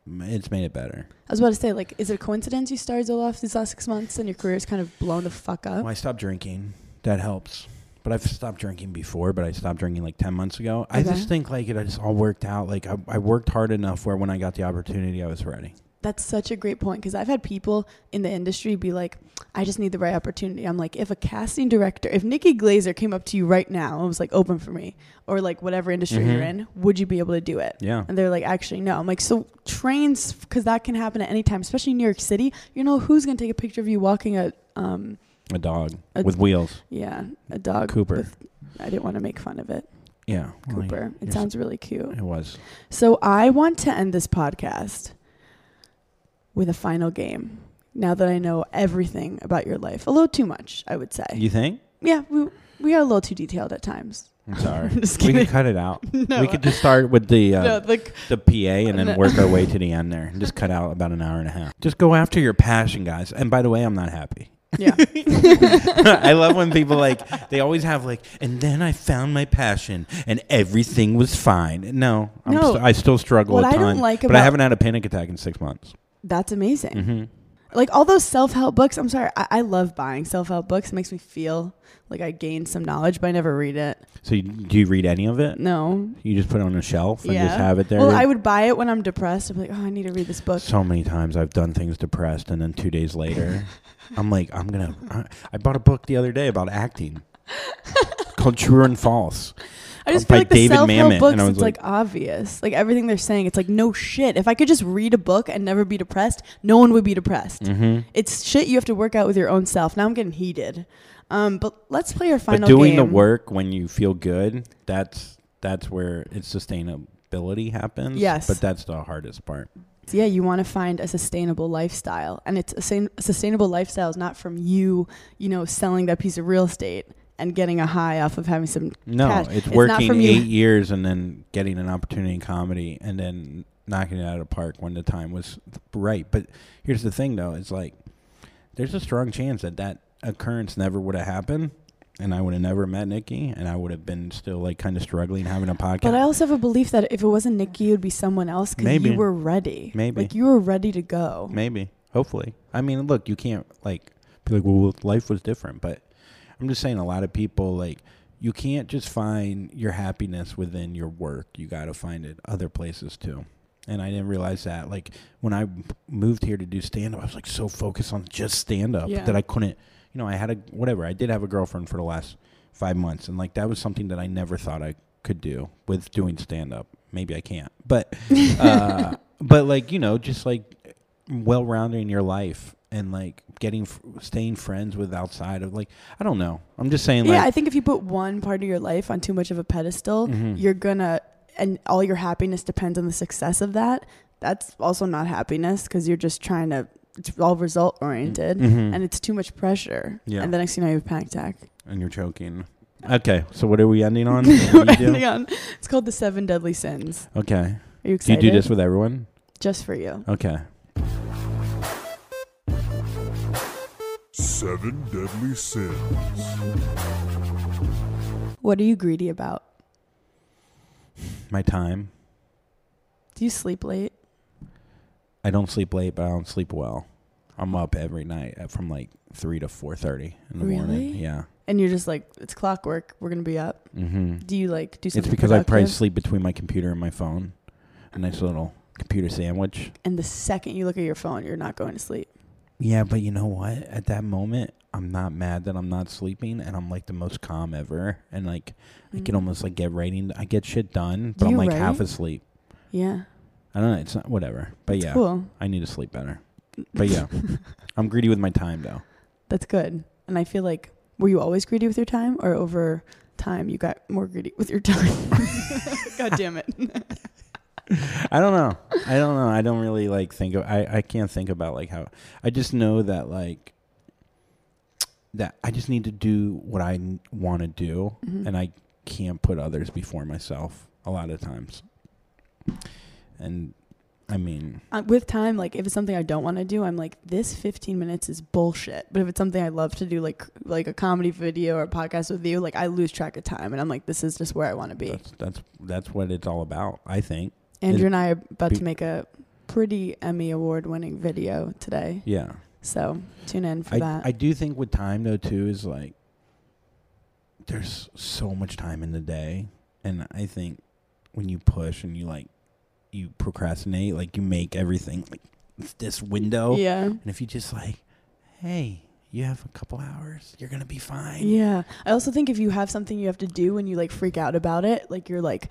It's made it better. I was about to say, like, is it a coincidence you started Zoloft these last six months and your career's kind of blown the fuck up? Well, I stopped drinking. That helps. But I've stopped drinking before, but I stopped drinking like 10 months ago. I Okay. just think like it just all worked out. Like I, I worked hard enough where when I got the opportunity, I was ready. That's such a great point because I've had people in the industry be like, I just need the right opportunity. I'm like, if a casting director, if Nikki Glaser came up to you right now and was like, open for me, or like whatever industry you're Mhm. in, would you be able to do it? Yeah. And they're like, actually, no. I'm like, so trains, because that can happen at any time, especially in New York City. You know, who's going to take a picture of you walking a, um, A dog A- with wheels. yeah, a dog? Cooper. with- I didn't want to make fun of it. Yeah. well, Cooper. It sounds really cute. It was. So I want to end this podcast with a final game. Now that I know everything about your life, a little too much, I would say. You think? yeah, we we are a little too detailed at times. I'm sorry. I'm we could cut it out. no, We could just start with the uh, no, like the PA and then No. work our way to the end there and just cut out about an hour and a half. Just go after your passion, guys. And by the way, I'm not happy. yeah. I love when people like they always have like, and then I found my passion and everything was fine. No, I'm No. st- I still struggle What a I ton, don't like but I haven't had a panic attack in six months. That's amazing. hmm Like all those self help books. I'm sorry, I, I love buying self help books. It makes me feel like I gained some knowledge, but I never read it. So you, do you read any of it? No. You just put it on a shelf and Yeah. just have it there. Well, I would buy it when I'm depressed. I'm like, oh, I need to read this book. so many times I've done things depressed, and then two days later, I'm like, I'm gonna. I, I bought a book the other day about acting called True and False. I just feel like the David self Mamet, help books, and I was it's like, obvious. Like everything they're saying, it's like no shit. If I could just read a book and never be depressed, no one would be depressed. Mm-hmm. It's shit you have to work out with your own self. Now I'm getting heated. Um, but let's play our final But doing the work when you feel good, that's that's where its sustainability happens. Yes. But that's the hardest part. So yeah, you want to find a sustainable lifestyle, and it's a, a sustainable lifestyle is not from you, you know, selling that piece of real estate and getting a high off of having some. No, Cash. it's It's working eight years and then getting an opportunity in comedy and then knocking it out of the park when the time was right. But here's the thing, though: it's like there's a strong chance that that occurrence never would have happened, and I would have never met Nikki, and I would have been still like kind of struggling having a podcast. But I also have a belief that if it wasn't Nikki, it would be someone else because Maybe. you were ready. Maybe. like you were ready to go. Maybe, hopefully. I mean, look, you can't like be like, well, life was different, but I'm just saying, a lot of people like you can't just find your happiness within your work. You got to find it other places too. And I didn't realize that. Like when I moved here to do stand up, I was like so focused on just stand up Yeah. that I couldn't. You know, I had a whatever. I did have a girlfriend for the last five months, and like that was something that I never thought I could do with doing stand up. Maybe I can't, but uh, but like you know, just like well rounded in your life and like getting staying friends with outside of like I don't know. I'm just saying yeah, I think if you put one part of your life on too much of a pedestal, Mhm. you're gonna, and all your happiness depends on the success of that. That's also not happiness because you're just trying to. It's all result oriented, Mhm. and it's too much pressure. Yeah. And the next thing you know, you have a panic attack. and you're choking. Okay, so what are we ending on? We're you ending on- It's called the seven deadly sins. Okay. Are you excited? Do you do this with everyone? just for you. Okay. Seven deadly sins. What are you greedy about? My time. Do you sleep late? I don't sleep late, but I don't sleep well. I'm up every night at from like three to four thirty in the morning. Really? Yeah. And you're just like, it's clockwork. We're gonna be up. Mm-hmm. Do you like do something? It's something? because I probably productive? sleep between my computer and my phone. a nice little computer sandwich. And the second you look at your phone, you're not going to sleep. Yeah, but you know what? At that moment, I'm not mad that I'm not sleeping, and I'm like the most calm ever. And like, I can Mm. almost like get writing. I get shit done, Do but I'm you like half write? asleep. Yeah. I don't know. It's not whatever. But yeah, Cool. I need to sleep better. But yeah, I'm greedy with my time though. That's good. And I feel like, were you always greedy with your time, or over time you got more greedy with your time? God damn it. I don't know. I don't know. I don't really like think of. I I can't think about like how. I just know that like. That I just need to do what I want to do, Mhm. and I can't put others before myself a lot of times. And I mean, uh, with time, like if it's something I don't want to do, I'm like, this 15 minutes is bullshit. But if it's something I love to do, like like a comedy video or a podcast with you, like I lose track of time, and I'm like, this is just where I want to be. that's that's that's what it's all about. I think. Andrew it- and I are about be- to make a pretty Emmy award winning video today, Yeah. so tune in for I, that. I do think with time though too is like there's so much time in the day and I think when you push and you like you procrastinate like you make everything like this window yeah, and if you just like hey you have a couple hours you're gonna be fine yeah. I also think if you have something you have to do and you like freak out about it, like you're like.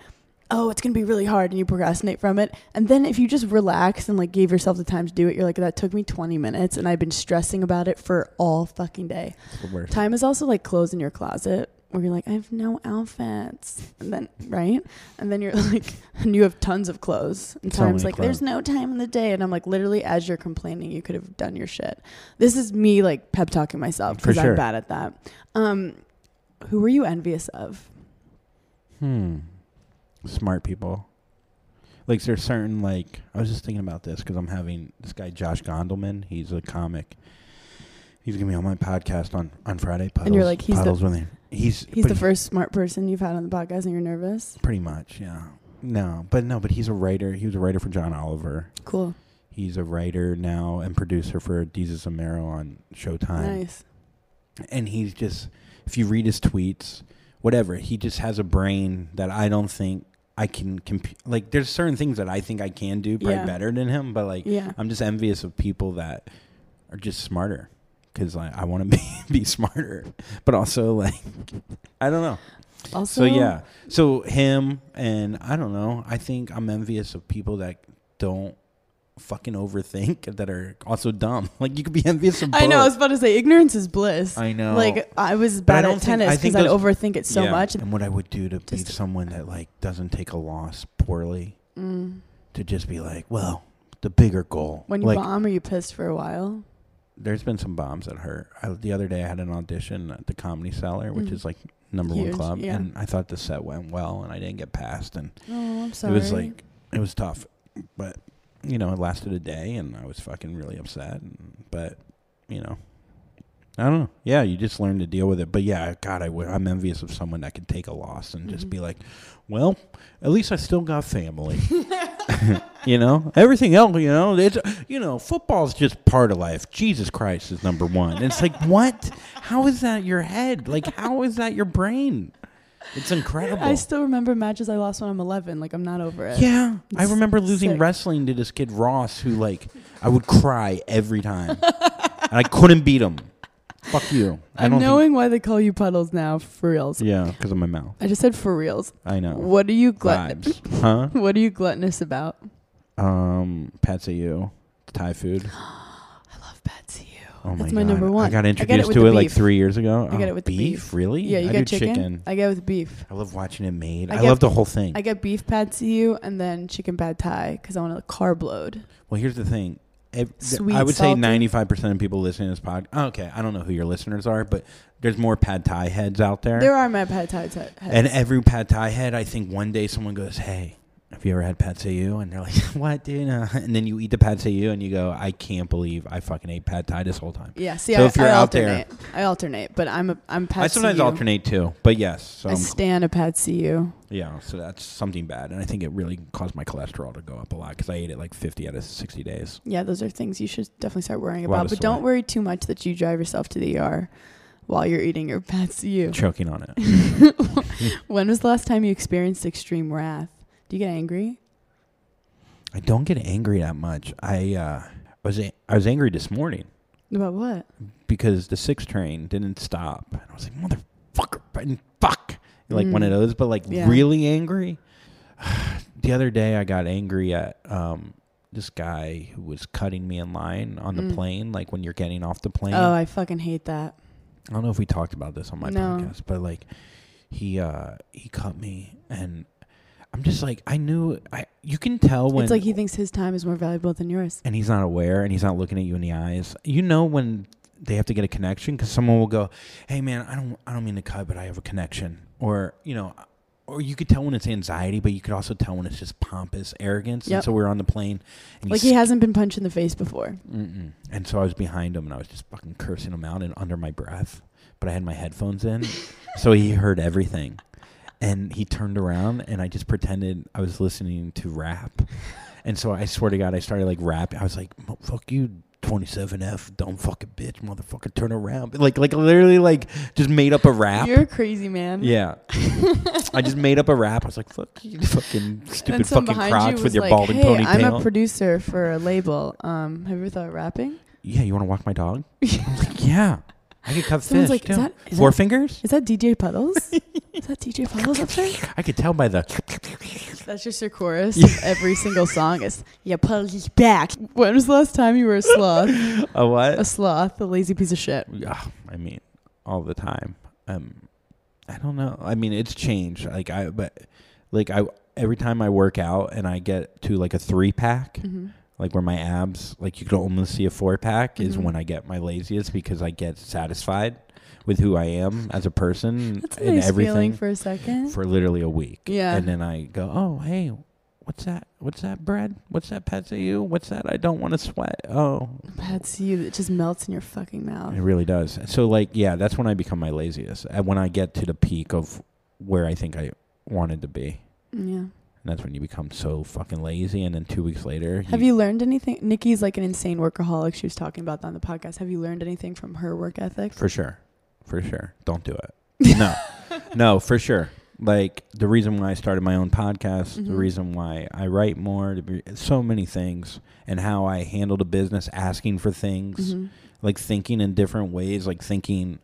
Oh, it's gonna be really hard, and you procrastinate from it. And then if you just relax and like gave yourself the time to do it, you're like, that took me 20 minutes, and I've been stressing about it for all fucking day. It's the worst. Time is also like clothes in your closet where you're like, I have no outfits. And then, right? And then you're like, and you have tons of clothes. And So time's like, there's no time in the day. And I'm like, literally, as you're complaining, you could have done your shit. This is me like pep talking myself because sure. I'm bad at that. Um, who were you envious of? Hmm. Smart people. Like there's certain like I was just thinking about this because I'm having this guy Josh Gondelman. He's a comic. He's gonna be on my podcast on on Friday. Puddles, And you're like, he's the- with him. He's He's the he- first smart person you've had on the podcast, and you're nervous. Pretty much, yeah. No, but no, but he's a writer. He was a writer for John Oliver. Cool. He's a writer now and producer for Desus and Mero on Showtime. Nice. and he's just if you read his tweets whatever he just has a brain that i don't think i can comp- like there's certain things that i think i can do probably Yeah. better than him but like Yeah. i'm just envious of people that are just smarter because like, i want to be be smarter but also like i don't know Also, so yeah so him and i don't know i think i'm envious of people that don't fucking overthink that are also dumb like you could be envious of I know. I was about to say ignorance is bliss. I know. Like I was But I bad at tennis because I'd overthink it so Yeah. much. And what I would do to be Just- someone that like doesn't take a loss poorly, Mm. to just be like, well, the bigger goal. When you like, bomb, are you pissed for a while? there's been some bombs that hurt. I, the other day, I had an audition at the Comedy Cellar, which Mm. is like number Huge, one club, yeah. and I thought the set went well, and I didn't get passed, and Oh, I'm sorry. it was like it was tough, but you know, it lasted a day, and I was fucking really upset, and, but you know. I don't know. Yeah, you just learn to deal with it. But yeah, God, I w- I'm envious of someone that can take a loss and just Mhm. be like, well, at least I still got family. you know, everything else, you know, it's you know, football's just part of life. Jesus Christ is number one. And it's like, what? How is that your head? Like, how is that your brain? It's incredible. I still remember matches I lost when I'm 11. Like I'm not over it. yeah, I remember losing sick. wrestling to this kid Ross, who like I would cry every time, and I couldn't beat him. Fuck you. I I'm don't knowing why they call you puddles now for reals. Yeah, because of my mouth. I just said for reals. I know. What are you gluttonous? Huh? What are you gluttonous about? Um, pad see ew Thai food. I Oh That's my, number one. I got I it introduced with to it like three years ago. I get Oh, it with beef. beef. Really? Yeah, you I get do chicken? I get it with beef. I love watching it made. I, I love the whole thing. I get beef Patsy and then chicken pad thai because I want to carb load. well, here's the thing. Th- Sweet, I would salty. say 95 percent of people listening to this podcast. Oh, okay, I don't know who your listeners are, but there's more pad thai heads out there. There are my pad thai t- heads. and every pad thai head, I think one day someone goes, "Hey, have you ever had pad see ew?" And they're like, "What, dude?" Uh, and then you eat the pad see ew, and you go, "I can't believe I fucking ate pad thai this whole time." yeah, see, So I, if you're I out there- I alternate, but I'm a I'm Patsy. I sometimes alternate too, but yes. So I I'm- stand a pad see ew. Yeah, so that's something bad, and I think it really caused my cholesterol to go up a lot because I ate it like 50 out of 60 days. Yeah, those are things you should definitely start worrying about. But don't worry too much that you drive yourself to the ER while you're eating your pad see ew. Choking on it. when was the last time you experienced extreme wrath? Do you get angry? I don't get angry that much. I uh, was a- I was angry this morning About what? because the six train didn't stop. And I was like, motherfucker, and fuck, like one of Mm. those. But like Yeah. really angry. the other day, I got angry at um, this guy who was cutting me in line on the Mm. plane. Like when you're getting off the plane. Oh, I fucking hate that. I don't know if we talked about this on my No. podcast, but like he uh he cut me and I'm just like I knew I you can tell when it's like he thinks his time is more valuable than yours. and he's not aware and he's not looking at you in the eyes. You know when they have to get a connection cuz someone will go, "Hey man, I don't I don't mean to cut, but I have a connection." Or, you know, or you could tell when it's anxiety, but you could also tell when it's just pompous arrogance. Yep. And so we're on the plane and Like he hasn't been punched in the face before. Mm-mm. And so I was behind him and I was just fucking cursing him out and under my breath. But I had my headphones in, so he heard everything. And he turned around and I just pretended I was listening to rap. And so I swear to God, I started like rapping. I was like, "Fuck you, 27F, dumb fucking bitch, motherfucker, turn around!" Like, like literally, like just made up a rap. You're a crazy man. yeah, I just made up a rap. I was like, "Fuck you, fucking stupid fucking crotch you with your like, balding hey, ponytail." I'm a producer for a label. Um, have you ever thought of rapping? yeah, you want to walk my dog? I'm like, yeah. I could cut Someone's fish like, too. is that, is Four that fingers? is that DJ Puddles? is that DJ Puddles up there? I could tell by the. That's just your chorus. Every single song is yeah, Puddles is back. When was the last time you were a sloth? A what? a sloth, a lazy piece of shit. Yeah, I mean, all the time. Um, I don't know. I mean, it's changed. Like I, but like I, every time I work out and I get to like a three pack, hmm like where my abs, like you can almost see a four pack, is Mhm. when I get my laziest because I get satisfied with who I am as a person That's a and nice everything feeling for a second. for literally a week. Yeah. And then I go, oh, hey, what's that? What's that bread? What's that you? What's that? I don't want to sweat. Oh, That's you. It just melts in your fucking mouth. it really does. So, like, yeah, that's when I become my laziest. And when I get to the peak of where I think I wanted to be. Yeah. And that's when you become so fucking lazy. And then two weeks later, Have you learned anything? Nikki's like an insane workaholic. She was talking about that on the podcast. Have you learned anything from her work ethic? For sure. For sure. Don't do it. No. no, for sure. Like the reason why I started my own podcast, the Mhm. reason why I write more, so many things, and how I handled a business, asking for things, Mhm. like thinking in different ways, like thinking,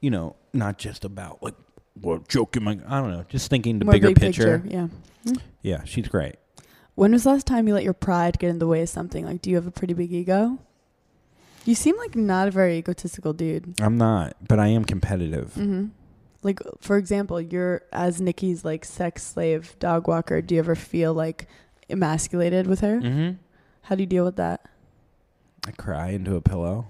you know, not just about like, what joke am I? I don't know, just thinking the More bigger big picture. Yeah. Yeah, she's great. When was the last time you let your pride get in the way of something? Like, do you have a pretty big ego? You seem like not a very egotistical dude. I'm not, but I am competitive. Mm-hmm. Like, for example, you're as Nikki's like sex slave dog walker. Do you ever feel like emasculated with her? Mm-hmm. How do you deal with that? I cry into a pillow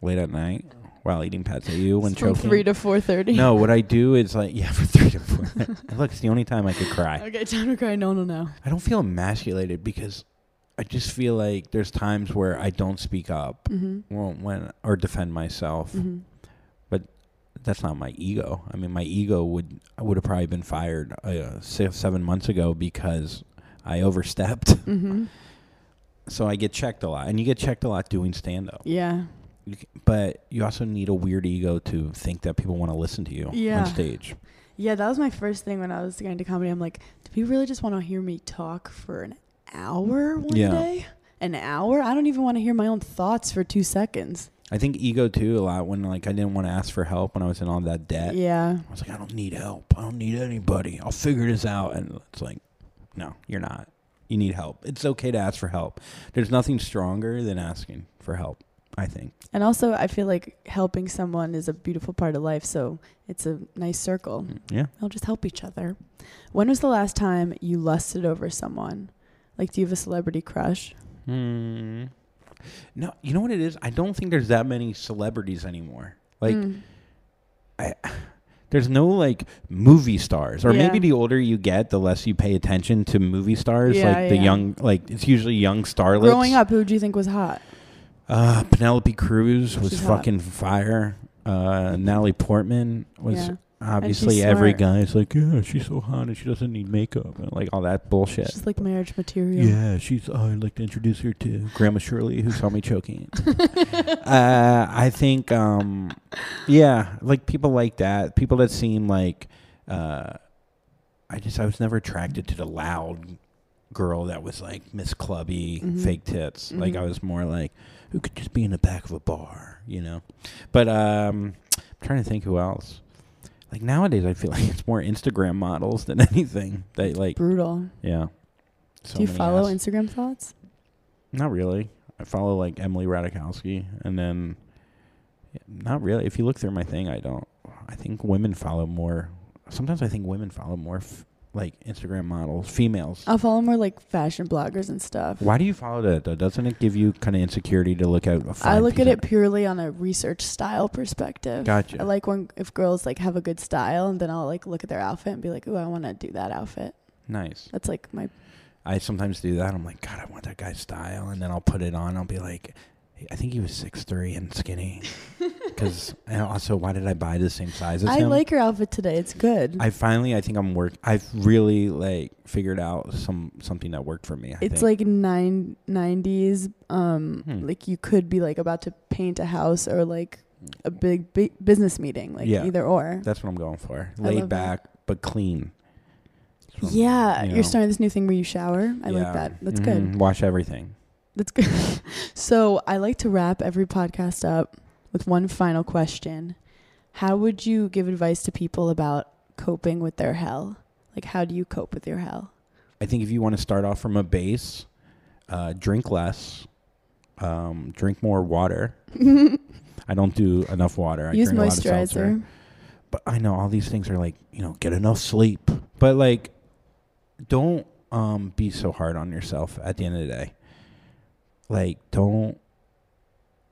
late at night while eating at you when From choking. three to four thirty. No, what I do is like yeah, for three to four. Look, it's the only time I could cry. Okay, time to cry. No, no, no. I don't feel emasculated because I just feel like there's times where I don't speak up Mm-hmm. when, when or defend myself. Mm-hmm. That's not my ego. I mean, my ego would I would have probably been fired uh, six, seven months ago because I overstepped. Mm-hmm. So I get checked a lot, and you get checked a lot doing stand up. Yeah. You c- but you also need a weird ego to think that people want to listen to you Yeah. on stage. Yeah, that was my first thing when I was getting into comedy. I'm like, do people really just want to hear me talk for an hour one Yeah. day? An hour? I don't even want to hear my own thoughts for two seconds. I think ego too a lot when like I didn't want to ask for help when I was in all that debt. Yeah. I was like, I don't need help. I don't need anybody. I'll figure this out. And it's like, no, you're not. You need help. It's okay to ask for help. There's nothing stronger than asking for help. I think. And also, I feel like helping someone is a beautiful part of life. So it's a nice circle. Yeah. They'll just help each other. When was the last time you lusted over someone? Like, do you have a celebrity crush? Hmm. No, you know what it is? I don't think there's that many celebrities anymore. Like, Mm. I, there's no like movie stars, or maybe the older you get, the less you pay attention to movie stars. Yeah, like the young, like it's usually young starlets. Growing up, who do you think was hot? Uh, Penelope Cruz was She's hot. fucking fire. Uh, Natalie Portman was yeah. obviously she's every smart. guy's like, yeah, she's so hot and she doesn't need makeup and like all that bullshit. She's like marriage material. Yeah, she's. Oh, I'd like to introduce her to Grandma Shirley, who saw me choking. uh, I think, um, yeah, like people like that. People that seem like, uh, I just I was never attracted to the loud, girl that was like Miss Clubby, Mhm. fake tits. Like Mhm. I was more like who could just be in the back of a bar, you know. But um, I'm trying to think who else. Like nowadays, I feel like it's more Instagram models than anything. They like, Brutal. yeah. So Do you follow ass- Instagram thoughts? Not really. I follow like Emily Ratajkowski, and then not really. If you look through my thing, I don't. I think women follow more. Sometimes I think women follow more f- like Instagram models, females. I'll follow more like fashion bloggers and stuff. Why do you follow that though? Doesn't it give you kind of insecurity to look at? A I look at it purely on a research style perspective. Gotcha. I like when if girls like have a good style, and then I'll like look at their outfit and be like, "Ooh, I want to do that outfit." Nice. That's like my I sometimes do that. I'm like, God, I want that guy's style, and then I'll put it on. I'll be like, I think he was six three and skinny. Because and also, why did I buy the same size as I him? like your outfit today. It's good. I finally, I think I'm work. I've really like figured out some something that worked for me. I it's think. like nine nineties. Um, Hmm. like you could be like about to paint a house or like a big, big business meeting, like Yeah. either or. that's what I'm going for. I Laid love that. back but clean. That's Yeah, you know. are starting this new thing where you shower. I like that. That's good. Mhm. Wash everything. That's good. so I like to wrap every podcast up with one final question. How would you give advice to people about coping with their hell? Like, how do you cope with your hell? I think if you want to start off from a base, uh, drink less, um, drink more water. I don't do enough water. I Use drink a lot of seltzer. moisturizer. But I know all these things are like, you know, get enough sleep. But like don't um be so hard on yourself at the end of the day. Like don't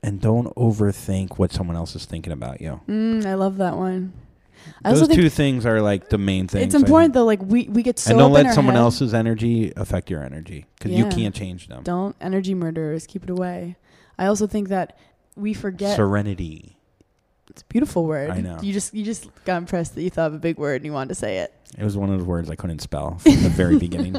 and don't overthink what someone else is thinking about you. Mm, I love that one. I Those two things are like the main things. it's important though. Like we we get so and don't let someone head. else's energy affect your energy because you can't change them. Don't energy murderers keep it away. I also think that we forget. Serenity. it's a beautiful word. I know. You just you just got impressed that you thought of a big word and you wanted to say it. It was one of those words I couldn't spell from the very beginning.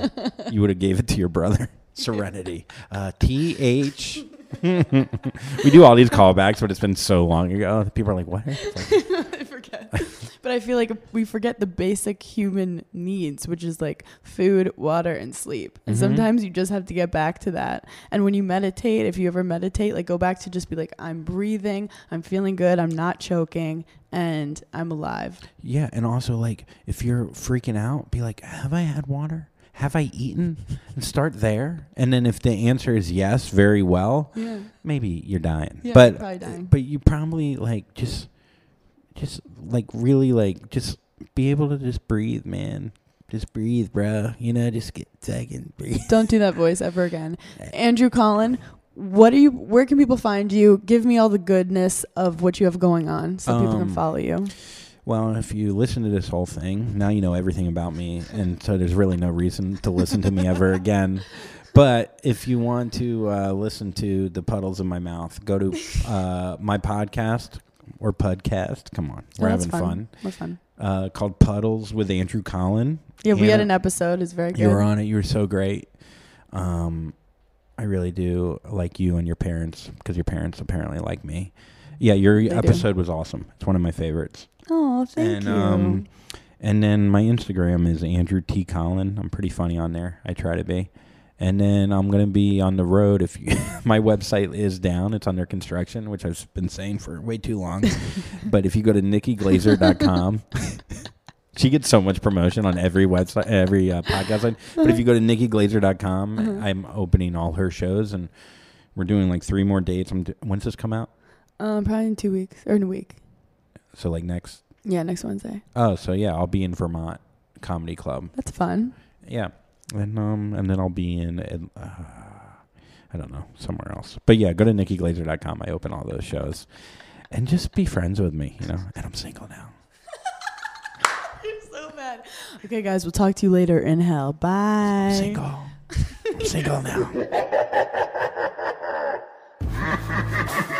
You would have gave it to your brother. Serenity. Uh, T H. we do all these callbacks, but it's been so long ago. People are like, "What?" I forget. but I feel like we forget the basic human needs, which is like food, water, and sleep. And Mhm. sometimes you just have to get back to that. And when you meditate, if you ever meditate, like go back to just be like, I'm breathing, I'm feeling good, I'm not choking, and I'm alive. yeah, and also like if you're freaking out, be like, "Have I had water? Have I eaten?" And start there. And then if the answer is yes, very well, Yeah. maybe you're dying. Yeah, but you're probably dying. but you probably like just just like really like just be able to just breathe, man. Just breathe, bro. You know, just get second breathe. Don't do that voice ever again. Andrew Collin, what are you where can people find you? Give me all the goodness of what you have going on so people can Um, follow you. Well, if you listen to this whole thing, now you know everything about me, and so there's really no reason to listen to me ever again. But if you want to uh, listen to the puddles in my mouth, go to uh, my podcast or podcast. Come on, we're Oh, having fun. We're fun. Uh, called Puddles with Andrew Collin. Yeah, we had an episode. It's very good. You were on it. You were so great. Um, I really do like you and your parents because your parents apparently like me. Yeah, your They do. episode was awesome. It's one of my favorites. Oh, thank and you. um, and then my Instagram is Andrew T Collin. I'm pretty funny on there. I try to be. And then I'm gonna be on the road. If you, my website is down, it's under construction, which I've been saying for way too long. but if you go to nikkiglaser.com, she gets so much promotion on every website, every uh, podcast line. But if you go to nikkiglaser.com, Uh-huh. I'm opening all her shows, and we're doing like three more dates. I'm do- when's this come out? um, probably in two weeks or in a week. So like next. Yeah, next Wednesday. Oh, so yeah, I'll be in Vermont Comedy Club. That's fun. Yeah, and um, and then I'll be in, uh, I don't know, somewhere else. But yeah, go to nikkiglaser.com. I open all those shows, and just be friends with me, you know. And I'm single now. You're so bad. Okay, guys, we'll talk to you later in hell. Bye. Single. I'm single now.